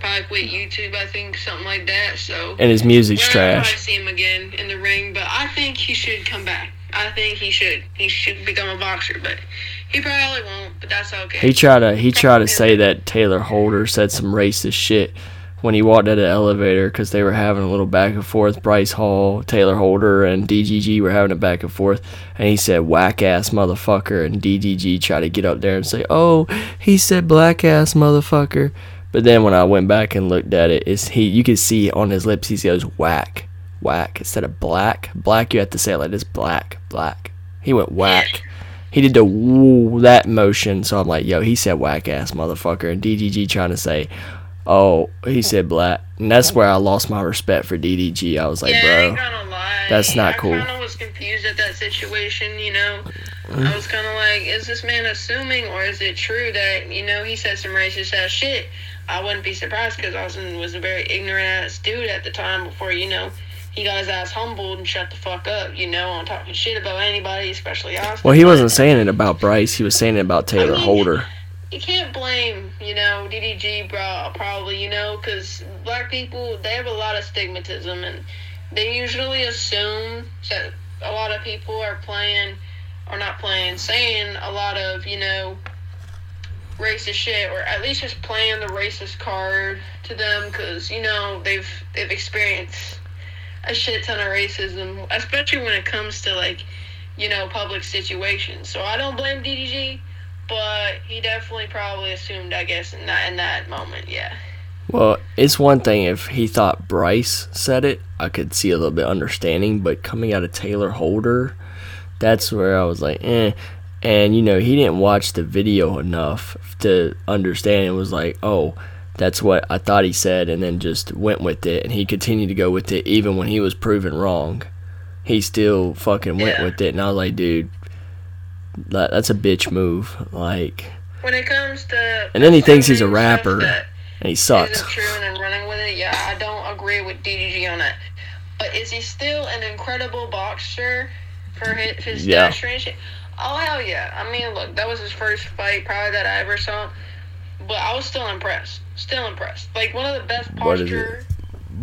probably quit YouTube. I think something like that. So And his music's probably trash. see him again in the ring, but I think he should come back. I think he should. He should become a boxer, but he probably won't. But that's okay. He tried to he tried to say that Taylor Holder said some racist shit when he walked out of the elevator because they were having a little back and forth. Bryce Hall, Taylor Holder, and DDG were having a back and forth, and he said whack ass motherfucker, and DDG tried to get up there and say, oh, he said black ass motherfucker. But then when I went back and looked at it, it's he you could see on his lips he goes whack, whack instead of black. Black you have to say it like this black, black. He went whack. He did the woo that motion, so I'm like, yo, he said whack ass motherfucker, and DDG trying to say, oh, he said black, and that's where I lost my respect for DDG. I was like, yeah, bro, that's not I cool. kind of was confused at that situation. You know, I was kind of like, is this man assuming, or is it true that you know he said some racist ass shit? I wouldn't be surprised because Austin was a very ignorant ass dude at the time. Before you know, he got his ass humbled and shut the fuck up. You know, on talking shit about anybody, especially Austin. well, he wasn't saying it about Bryce. He was saying it about Taylor mean- Holder. you can't blame, you know, DDG bro, probably, you know, because black people, they have a lot of stigmatism and they usually assume that a lot of people are playing, or not playing, saying a lot of, you know, racist shit, or at least just playing the racist card to them because, you know, they've, they've experienced a shit ton of racism, especially when it comes to, like, you know, public situations. So I don't blame DDG but he definitely probably assumed, I guess, in that in that moment, yeah. Well, it's one thing if he thought Bryce said it, I could see a little bit understanding, but coming out of Taylor Holder, that's where I was like, eh. And you know, he didn't watch the video enough to understand. It was like, oh, that's what I thought he said, and then just went with it, and he continued to go with it even when he was proven wrong. He still fucking went Yeah. with it, and I was like, dude, that, that's a bitch move. Like, When it comes to And then he thinks he's a rapper. and he sucks. true and running with it, yeah, I don't agree with DDG on that. But is he still an incredible boxer for his, his Yeah. and shit? Oh hell yeah! I mean, look, that was his first fight probably that I ever saw, but I was still impressed. Still impressed. Like one of the best What is it? posture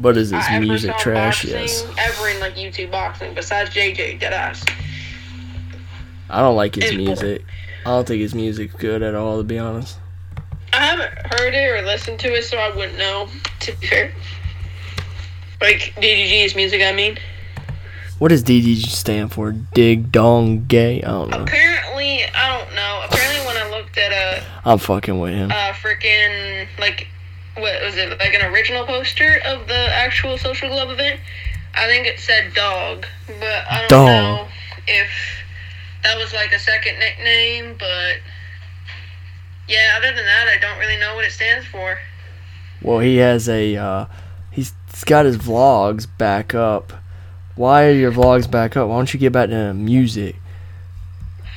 But is his I music trash? boxing Yes. ever in like YouTube boxing besides JJ Deadass. I don't like his It's music. I don't think his music's good at all, to be honest. I haven't heard it or listened to it, so I wouldn't know. To be fair, like DDG's music, I mean. What does DDG stand for? Dig Dong Gay? I don't know. Apparently, I I'm fucking with him. uh freaking like what was it like an original poster of the actual social club event? I think it said dog, but I don't Dog. know if that was like a second nickname. But yeah, other than that, I don't really know what it stands for. Well, he has a. Uh, he's, he's got his vlogs back up. Why are your vlogs back up? Why don't you get back to music?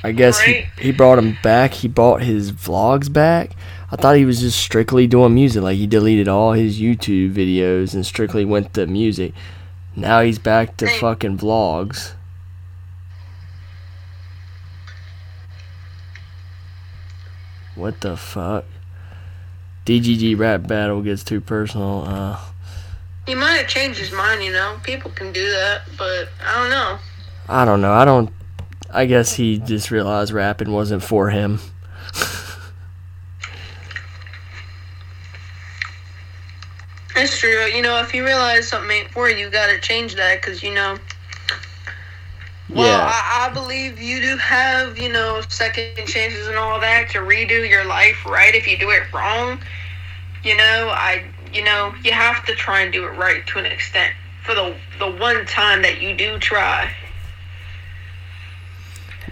I guess Right. he, he brought him back. He brought his vlogs back. I thought he was just strictly doing music. Like he deleted all his YouTube videos and strictly went to music. Now he's back to Hey. fucking vlogs. What the fuck? DDG rap battle gets too personal. Uh, He might have changed his mind, you know. People can do that, but I don't know. I don't know. I don't. I guess he just realized rapping wasn't for him. It's true. You know, if you realize something ain't for you, you gotta change that, cause you know. Well, Yeah. I, I believe you do have, you know, second chances and all that to redo your life right if you do it wrong. You know, I, you know, you have to try and do it right to an extent for the the one time that you do try.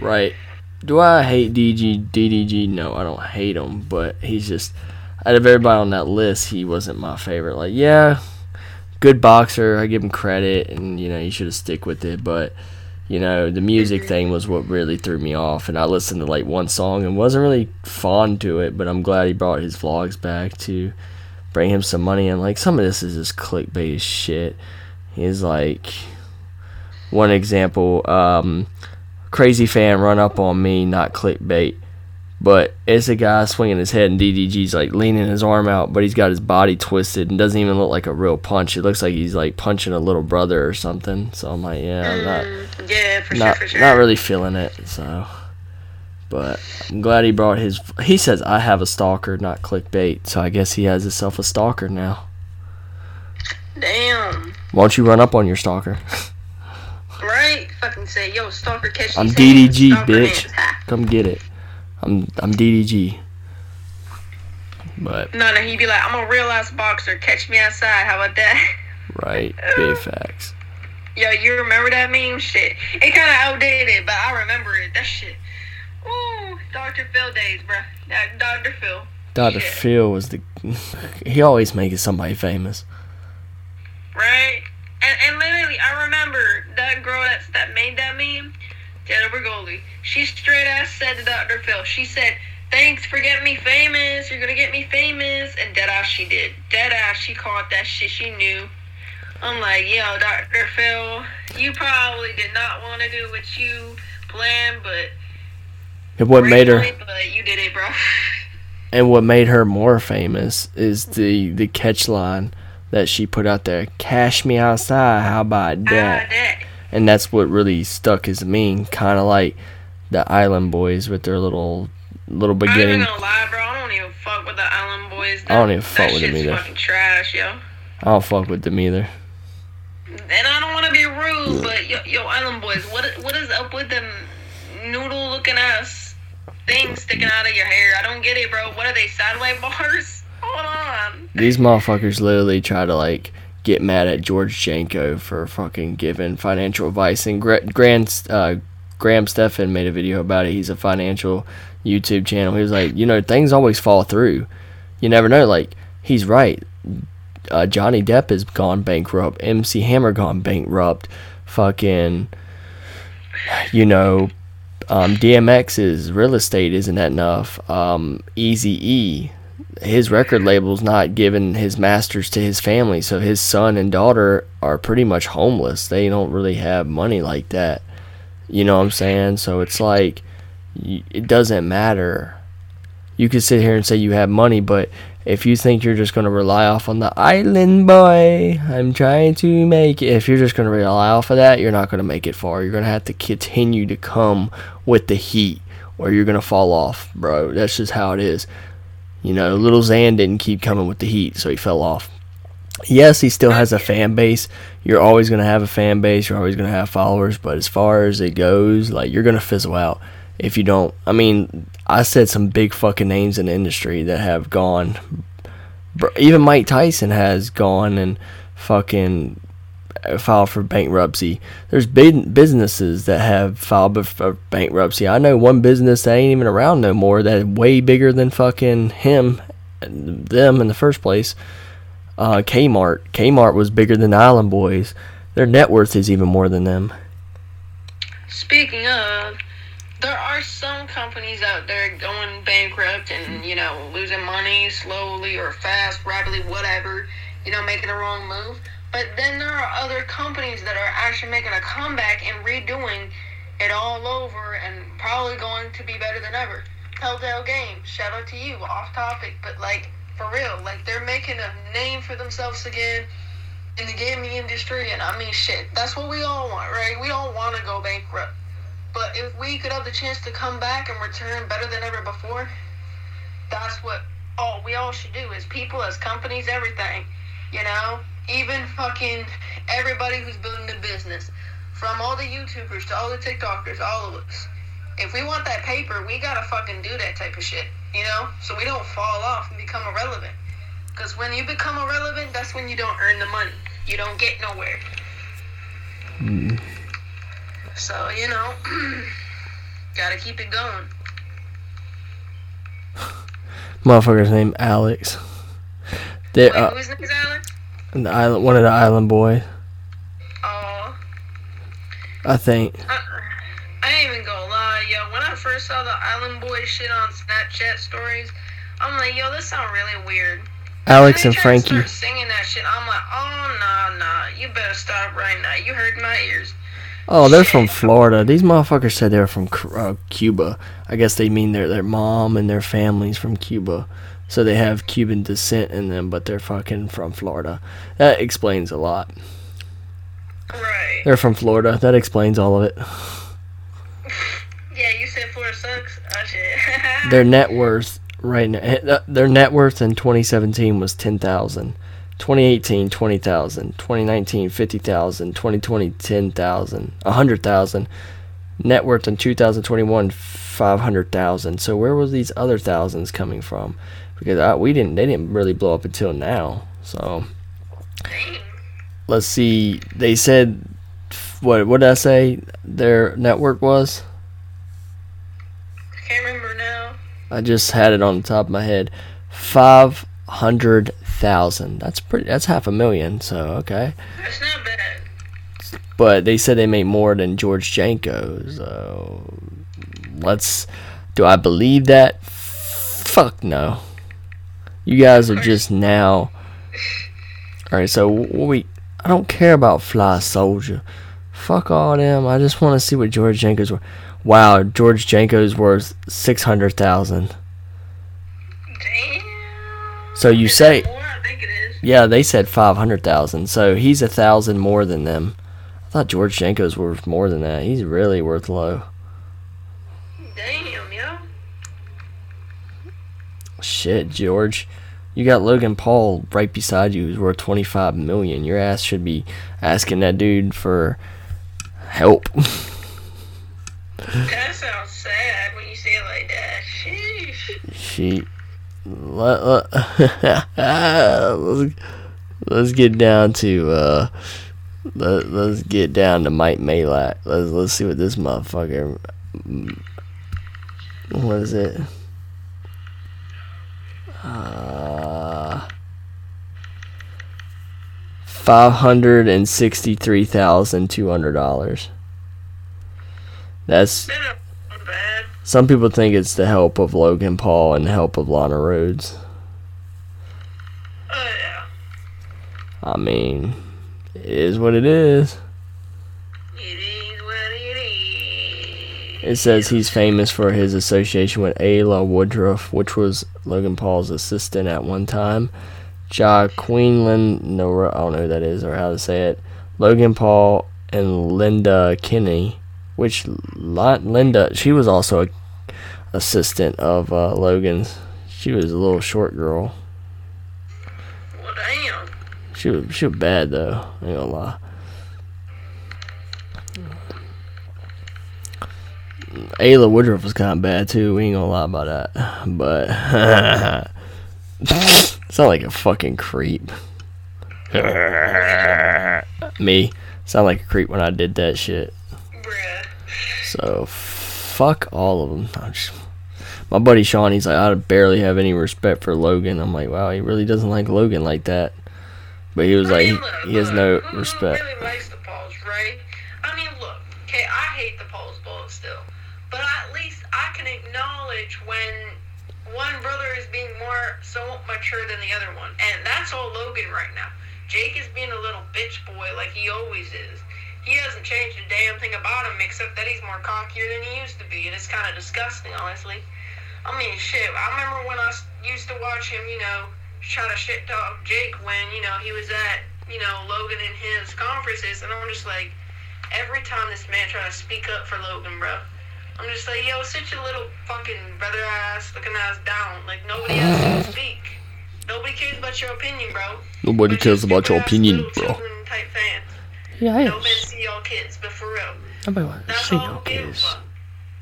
Right. Do I hate DG DDG? No, I don't hate him, but he's just out of everybody on that list, he wasn't my favorite. Like, yeah, good boxer, I give him credit, and you know he should have stick with it, but you know the music thing was what really threw me off, and I listened to like one song and wasn't really fond to it, but I'm glad he brought his vlogs back to bring him some money, and like some of this is just clickbait as shit. He's like one example. Um, crazy fan run up on me, not clickbait. but it's a guy swinging his head, and DDG's like leaning his arm out, but he's got his body twisted and doesn't even look like a real punch. It looks like he's like punching a little brother or something. So I'm like, yeah, I'm not Mm, yeah, for not, sure, for sure. not really feeling it. So, but I'm glad he brought his. He says I have a stalker, not clickbait. So I guess he has himself a stalker now. Damn. Why don't you run up on your stalker? Right? Fucking say, yo, stalker catch I'm DDG, bitch. Come get it. I'm I'm DDG. But No, no, he'd be like, I'm a real ass boxer. Catch me outside. How about that? right, big facts. Yo, you remember that meme? Shit. It kind of outdated, but I remember it. That shit. Ooh, Dr. Phil days, bro. That Dr. Phil. Dr. Shit. Phil was the. He always making somebody famous. Right? And, and literally, I remember that girl that's, that made that meme, Jennifer Goldie. She straight ass said to Dr. Phil, she said, Thanks for getting me famous. You're gonna get me famous. And dead ass she did. Dead ass she caught that shit. She knew. I'm like, yo, Dr. Phil, you probably did not want to do what you planned, but And what made her But you did it, bro. and what made her more famous is the the catch line that she put out there. Cash me outside. How about that? that. And that's what really stuck a meme. Kind of like the Island Boys with their little little beginning. I ain't beginning. even gonna lie, bro. I don't even fuck with the Island Boys. I don't That- even fuck that with them either. fucking trash, yo. I don't fuck with them either. And I don't want to be rude, but yo, yo, Island Boys, what what is up with them noodle looking ass things sticking out of your hair? I don't get it, bro. What are they sideway bars? These motherfuckers literally try to like get mad at George Janko for fucking giving financial advice. And Gra- Grand, uh, Graham Stephan made a video about it. He's a financial YouTube channel. He was like, you know, things always fall through. You never know. Like he's right. Uh, Johnny Depp has gone bankrupt. MC Hammer gone bankrupt. Fucking, you know, um, DMX's real estate isn't that enough. Um, Easy E, his record label's not giving his masters to his family, so his son and daughter are pretty much homeless. They don't really have money like that. You know what I'm saying? So it's like it doesn't matter. You could sit here and say you have money, but if you think you're just going to rely off on the island boy, I'm trying to make it. If you're just going to rely off of that, you're not going to make it far. You're going to have to continue to come with the heat, or you're going to fall off, bro. That's just how it is. You know, Lil Xan didn't keep coming with the heat, so he fell off. Yes, he still has a fan base. You're always going to have a fan base. You're always going to have followers. But as far as it goes, like, you're going to fizzle out if you don't. I mean, I said some big fucking names in the industry that have gone. Even Mike Tyson has gone and fucking filed for bankruptcy. There's businesses that have filed for bankruptcy. I know one business that ain't even around no more that is way bigger than fucking him, them in the first place. Uh, Kmart. Kmart was bigger than Island Boys. Their net worth is even more than them. Speaking of, there are some companies out there going bankrupt and, you know, losing money slowly or fast, rapidly, whatever, you know, making the wrong move. But then there are other companies that are actually making a comeback and redoing it all over and probably going to be better than ever. Telltale Games, shout out to you, off topic, but like, for real, like, they're making a name for themselves again in the gaming industry, and I mean, shit, that's what we all want, right? We all want to go bankrupt. But if we could have the chance to come back and return better than ever before, that's what all we all should do as people, as companies, everything. You know? Even fucking everybody who's building a business. From all the YouTubers to all the TikTokers, all of us. If we want that paper, we gotta fucking do that type of shit. You know? So we don't fall off and become irrelevant. Because when you become irrelevant, that's when you don't earn the money. You don't get nowhere. So, you know, gotta keep it going. Motherfucker's name Alex. Wait, uh, whose name is Alex? The island, one of the Island Boys, Oh, I think. I, I ain't even gonna lie, yo. When I first saw the Island Boy shit on Snapchat stories, I'm like, yo, this sound really weird. Alex and to Frankie. start singing that shit, I'm like, oh, nah, nah. You better stop right now. You hurt my ears. Oh, they're from Florida. These motherfuckers said they're from uh, Cuba. I guess they mean their their mom and their families from Cuba. So they have Cuban descent in them, but they're fucking from Florida. That explains a lot. Right. They're from Florida. That explains all of it. Yeah, you said Florida sucks. Oh shit. Their net worth right now, eh, their net worth in 2017 was 10,000. 2018 20,000, 2019 50,000, 2020 10,000, 100,000. Net worth in 2021 500,000. So where were these other thousands coming from? Because I, we didn't they didn't really blow up until now. So let's see. They said what what did I say their network was? I can't remember now. I just had it on the top of my head. Five hundred thousand. That's pretty. That's half a million. So okay. That's not bad. But they said they make more than George Janko. So let's. Do I believe that? Fuck no. You guys are just now. All right. So we. I don't care about Flyysoulja. Fuck all them. I just want to see what George Janko's worth. Wow, George Janko's worth six hundred thousand. Damn. So you Is say. that more? I think it is. Yeah, they said five hundred thousand. So he's a thousand more than them. I thought George Janko's worth more than that. He's really worth low. Damn, yo. Shit, George. You got Logan Paul right beside you who's worth twenty five million. Your ass should be asking that dude for help. That sounds sad when you say it like that. Sheesh. she let, let, let's, let's get down to uh let, let's get down to Mike Majlak. Let's let's see what this motherfucker what is it? Uh five hundred and sixty three thousand two hundred dollars. That's That not bad. some people think it's the help of Logan Paul and the help of Lana Rhodes. Oh yeah. I mean, it is what it is. It says he's famous for his association with Ayla Woodruff, which was Logan Paul's assistant at one time. Ja Queenland, no, I don't know who that is or how to say it. Logan Paul and Linda Kinney, which Linda, she was also a assistant of uh, Logan's. She was a little short girl. Well, damn. She was she was bad though. I ain't gonna lie. Ayla Woodruff was kind of bad too. We ain't gonna lie about that. But sound like a fucking creep. Me sound like a creep when I did that shit. Bruh. So fuck all of them. Just- my buddy Sean, he's like, I barely have any respect for Logan. I'm like, wow, he really doesn't like Logan like that. But he was like, he, he has no respect. Really likes the Pauls, right? I mean, look, okay, I hate the Pauls Bulls still, but at least I can acknowledge when one brother is being more somewhat mature than the other one, and that's all Logan right now. Jake is being a little bitch boy like he always is. He hasn't changed a damn thing about him except that he's more cockier than he used to be, and it's kind of disgusting, honestly. I mean, shit. I remember when I used to watch him, you know, try to shit talk Jake when, you know, he was at, you know, Logan in his conferences, and I'm just like, every time this man try to speak up for Logan, bro, I'm just like, yo, sit your little fucking brother ass looking ass down. Like, nobody else can speak. Nobody cares about your opinion, bro. Nobody Bunch cares about your opinion, bro. children type fans. Yeah, No men see y'all kids, but for real. Nobody wants to That's see all no who kids.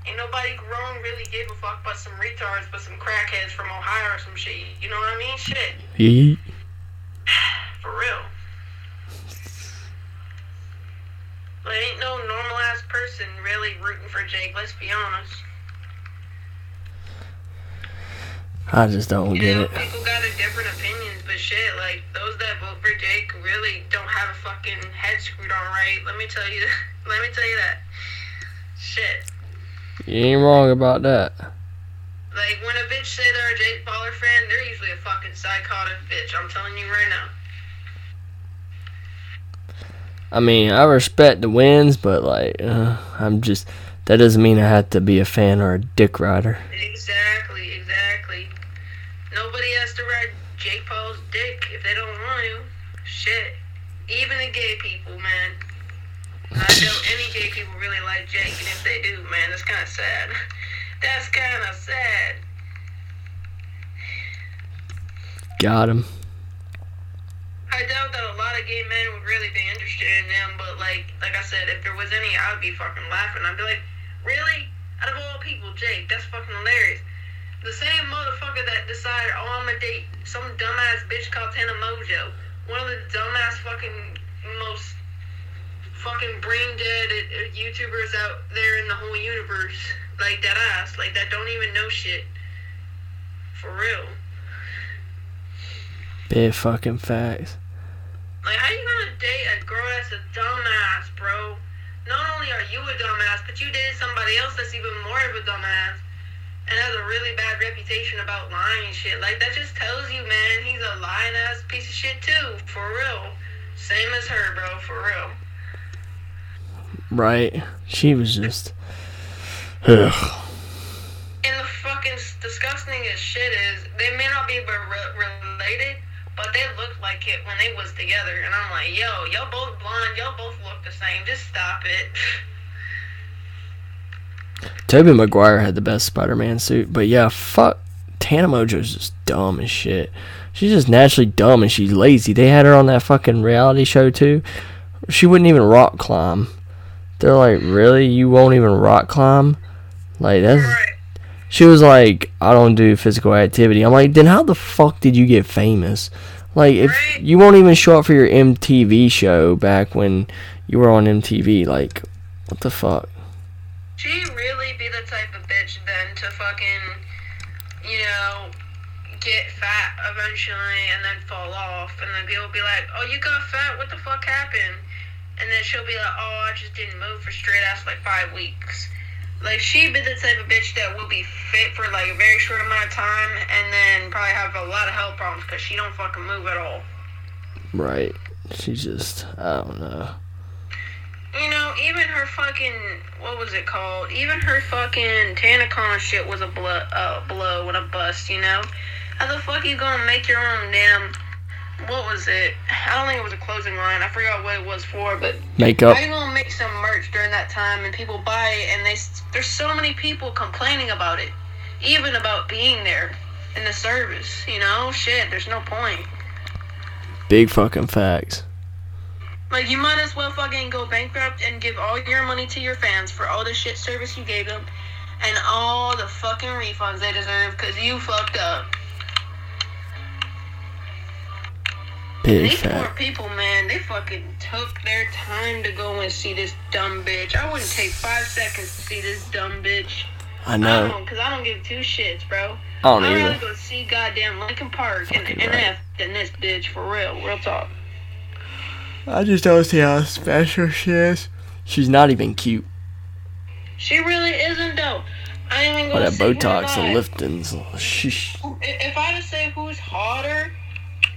Ain't nobody grown really give a fuck but some retards, but some crackheads from Ohio or some shit. You know what I mean? Shit. Yeet. For real. But ain't no normal ass person really rooting for Jake, let's be honest. I just don't You get know, it. people got a different opinions, but shit, like those that vote for Jake really don't have a fucking head screwed on right. Let me tell you let me tell you that. Shit. You ain't wrong about that. Like when a bitch say they're a Jake Paul fan, they're usually a fucking psychotic bitch. I'm telling you right now. I mean, I respect the wins, but like, uh, I'm just that doesn't mean I have to be a fan or a dick rider. Exactly. To ride Jake Paul's dick if they don't want to. Shit. Even the gay people, man. I know any gay people really like Jake, and if they do, man, that's kind of sad. That's kind of sad. Got him. I doubt that a lot of gay men would really be interested in them, but like, like I said, if there was any, I'd be fucking laughing. I'd be like, really? Out of all people, Jake, that's fucking hilarious. The same motherfucker that decided, oh, I'm gonna date some dumbass bitch called Tana Mojo. One of the dumbass fucking most fucking brain dead uh, YouTubers out there in the whole universe. Like that ass. Like that don't even know shit. For real. Big fucking facts. Like, how you gonna date a girl that's a dumbass, bro? Not only are you a dumbass, but you dated somebody else that's even more of a dumbass and has a really bad reputation about lying shit. Like, that just tells you, man, he's a lying ass piece of shit, too. For real. Same as her, bro. For real. Right. She was just. Ugh. And the fucking disgustingest shit is, they may not be re- related, but they looked like it when they was together. And I'm like, yo, y'all both blonde, y'all both look the same. Just stop it. Tobey Maguire had the best Spider-Man suit, but yeah, fuck. Tana Mojo's just dumb as shit. She's just naturally dumb and she's lazy. They had her on that fucking reality show too. She wouldn't even rock climb. They're like, really? You won't even rock climb? Like that's. right. She was like, I don't do physical activity. I'm like, then how the fuck did you get famous? Like, if Right. you won't even show up for your MTV show back when you were on MTV, like, what the fuck? She really be the type of bitch then to fucking, you know, get fat eventually and then fall off. And then people be like, oh, you got fat? What the fuck happened? And then she'll be like, oh, I just didn't move for straight ass like five weeks. Like, she be the type of bitch that will be fit for like a very short amount of time and then probably have a lot of health problems because she don't fucking move at all. Right. She just, I don't know. You know, even her fucking what was it called? Even her fucking Tanacon shit was a blow, uh, blow and a bust. You know, how the fuck you gonna make your own damn? What was it? I don't think it was a closing line. I forgot what it was for, but Makeup. how you gonna make some merch during that time and people buy it and they there's so many people complaining about it, even about being there in the service. You know, shit. There's no point. Big fucking facts. Like you might as well fucking go bankrupt and give all your money to your fans for all the shit service you gave them and all the fucking refunds they deserve because you fucked up. Big These poor people, man, they fucking took their time to go and see this dumb bitch. I wouldn't take five seconds to see this dumb bitch. I I know. don't, because I don't give two shits, bro. I don't I'd rather go see goddamn Linkin Park and Fucking NF right. than this bitch, for real. Real talk. I just don't see how special she is. She's not even cute. She really isn't, though. I ain't even gonna that see her Botox and liftings, sheesh. If I had to say who's hotter,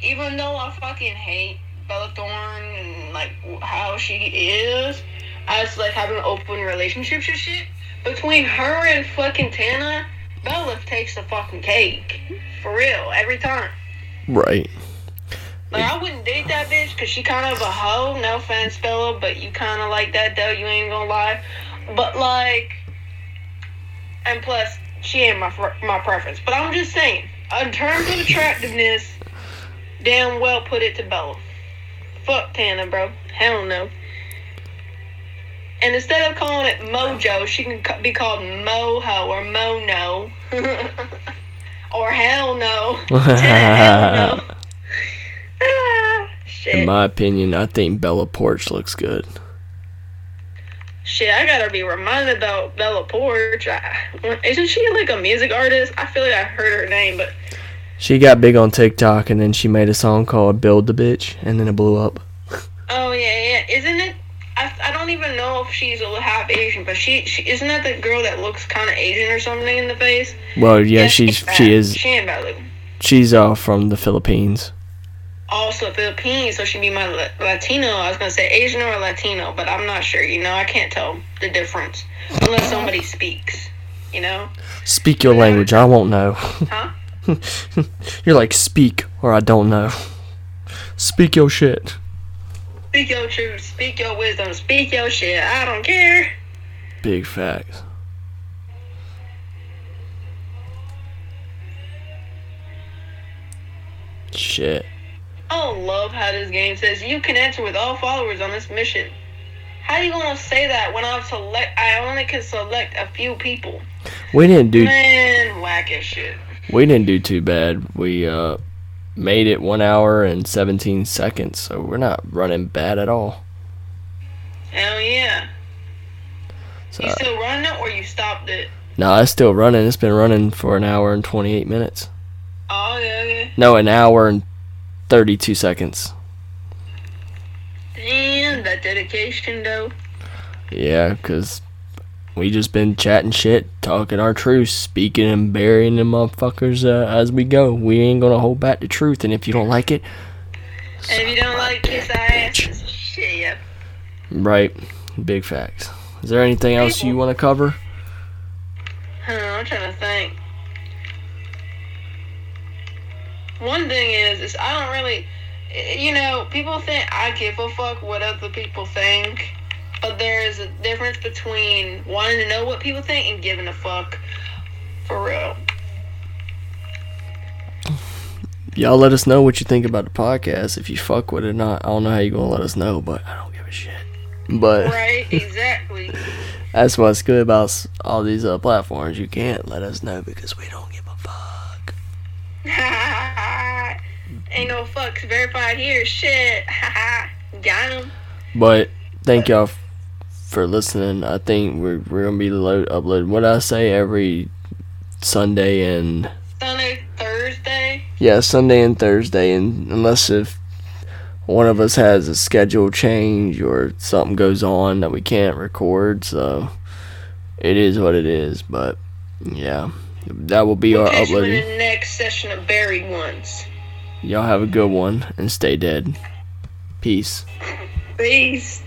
even though I fucking hate Bella Thorne and like how she is, as like having open relationships and shit, between her and fucking Tana, Bella takes the fucking cake. For real, every time. Right. Like I wouldn't date that bitch because she kind of a hoe. No offense, Bella, but you kind of like that though. You ain't gonna lie. But like, and plus, she ain't my my preference. But I'm just saying, in terms of attractiveness, damn well put it to Bella. Fuck Tana, bro. Hell no. And instead of calling it Mojo, she can be called Moho or Mono. or Hell No. hell no. Ah, shit. In my opinion, I think Bella Poarch looks good. Shit, I gotta be reminded about Bella Poarch. I, isn't she like a music artist? I feel like I heard her name, but She got big on TikTok and then she made a song called Build the Bitch and then it blew up. oh yeah, yeah. Isn't it? I, I don't even know if she's a half Asian, but she, she isn't that the girl that looks kind of Asian or something in the face? Well, yeah, she's ain't she is She ain't bad looking. she's uh from the Philippines. Also Philippines, so she'd be my Latino. I was gonna say Asian or Latino, but I'm not sure. You know, I can't tell the difference unless somebody speaks. You know, Speak your language. I won't know. huh? You're like speak or I don't know. Speak your shit. Speak your truth, speak your wisdom, speak your shit. I don't care. Big facts. Shit. I love how this game says you can enter with all followers on this mission. How are you gonna say that when I've select? I only can select a few people. We didn't do Man, whack as shit. we didn't do too bad. We uh made it one hour and seventeen seconds, so we're not running bad at all. Hell yeah. So You still running it or you stopped it? no, it's still running. It's been running for an hour and twenty eight minutes. Oh yeah, yeah. No, an hour and thirty two seconds. Damn, that dedication though. Yeah, 'cause we just been chatting shit, talking our truth, speaking and burying them motherfuckers uh, as we go. We ain't gonna hold back the truth, and if you don't like it, And if you don't like our asses, shit, yeah. right, big facts. Is there anything else you want to cover? Huh, I'm trying to think. One thing is, is I don't really, you know, people think I give a fuck what other people think, but there is a difference between wanting to know what people think and giving a fuck. For real. Y'all let us know what you think about the podcast. If you fuck with it or not, I don't know how you gonna let us know, but I don't give a shit. But Right? exactly. that's what's good about all these uh, platforms. You can't let us know because we don't give a fuck. Ain't no fucks verified here. Shit. Got him. But thank y'all f- for listening. I think we're we're gonna be load uploading. What I say every Sunday and Sunday, Thursday. yeah, Sunday and Thursday, and unless if one of us has a schedule change or something goes on that we can't record, so it is what it is. But yeah, that will be our you in uploading. the next session of Buried Ones. Y'all have a good one and stay dead. Peace. Peace.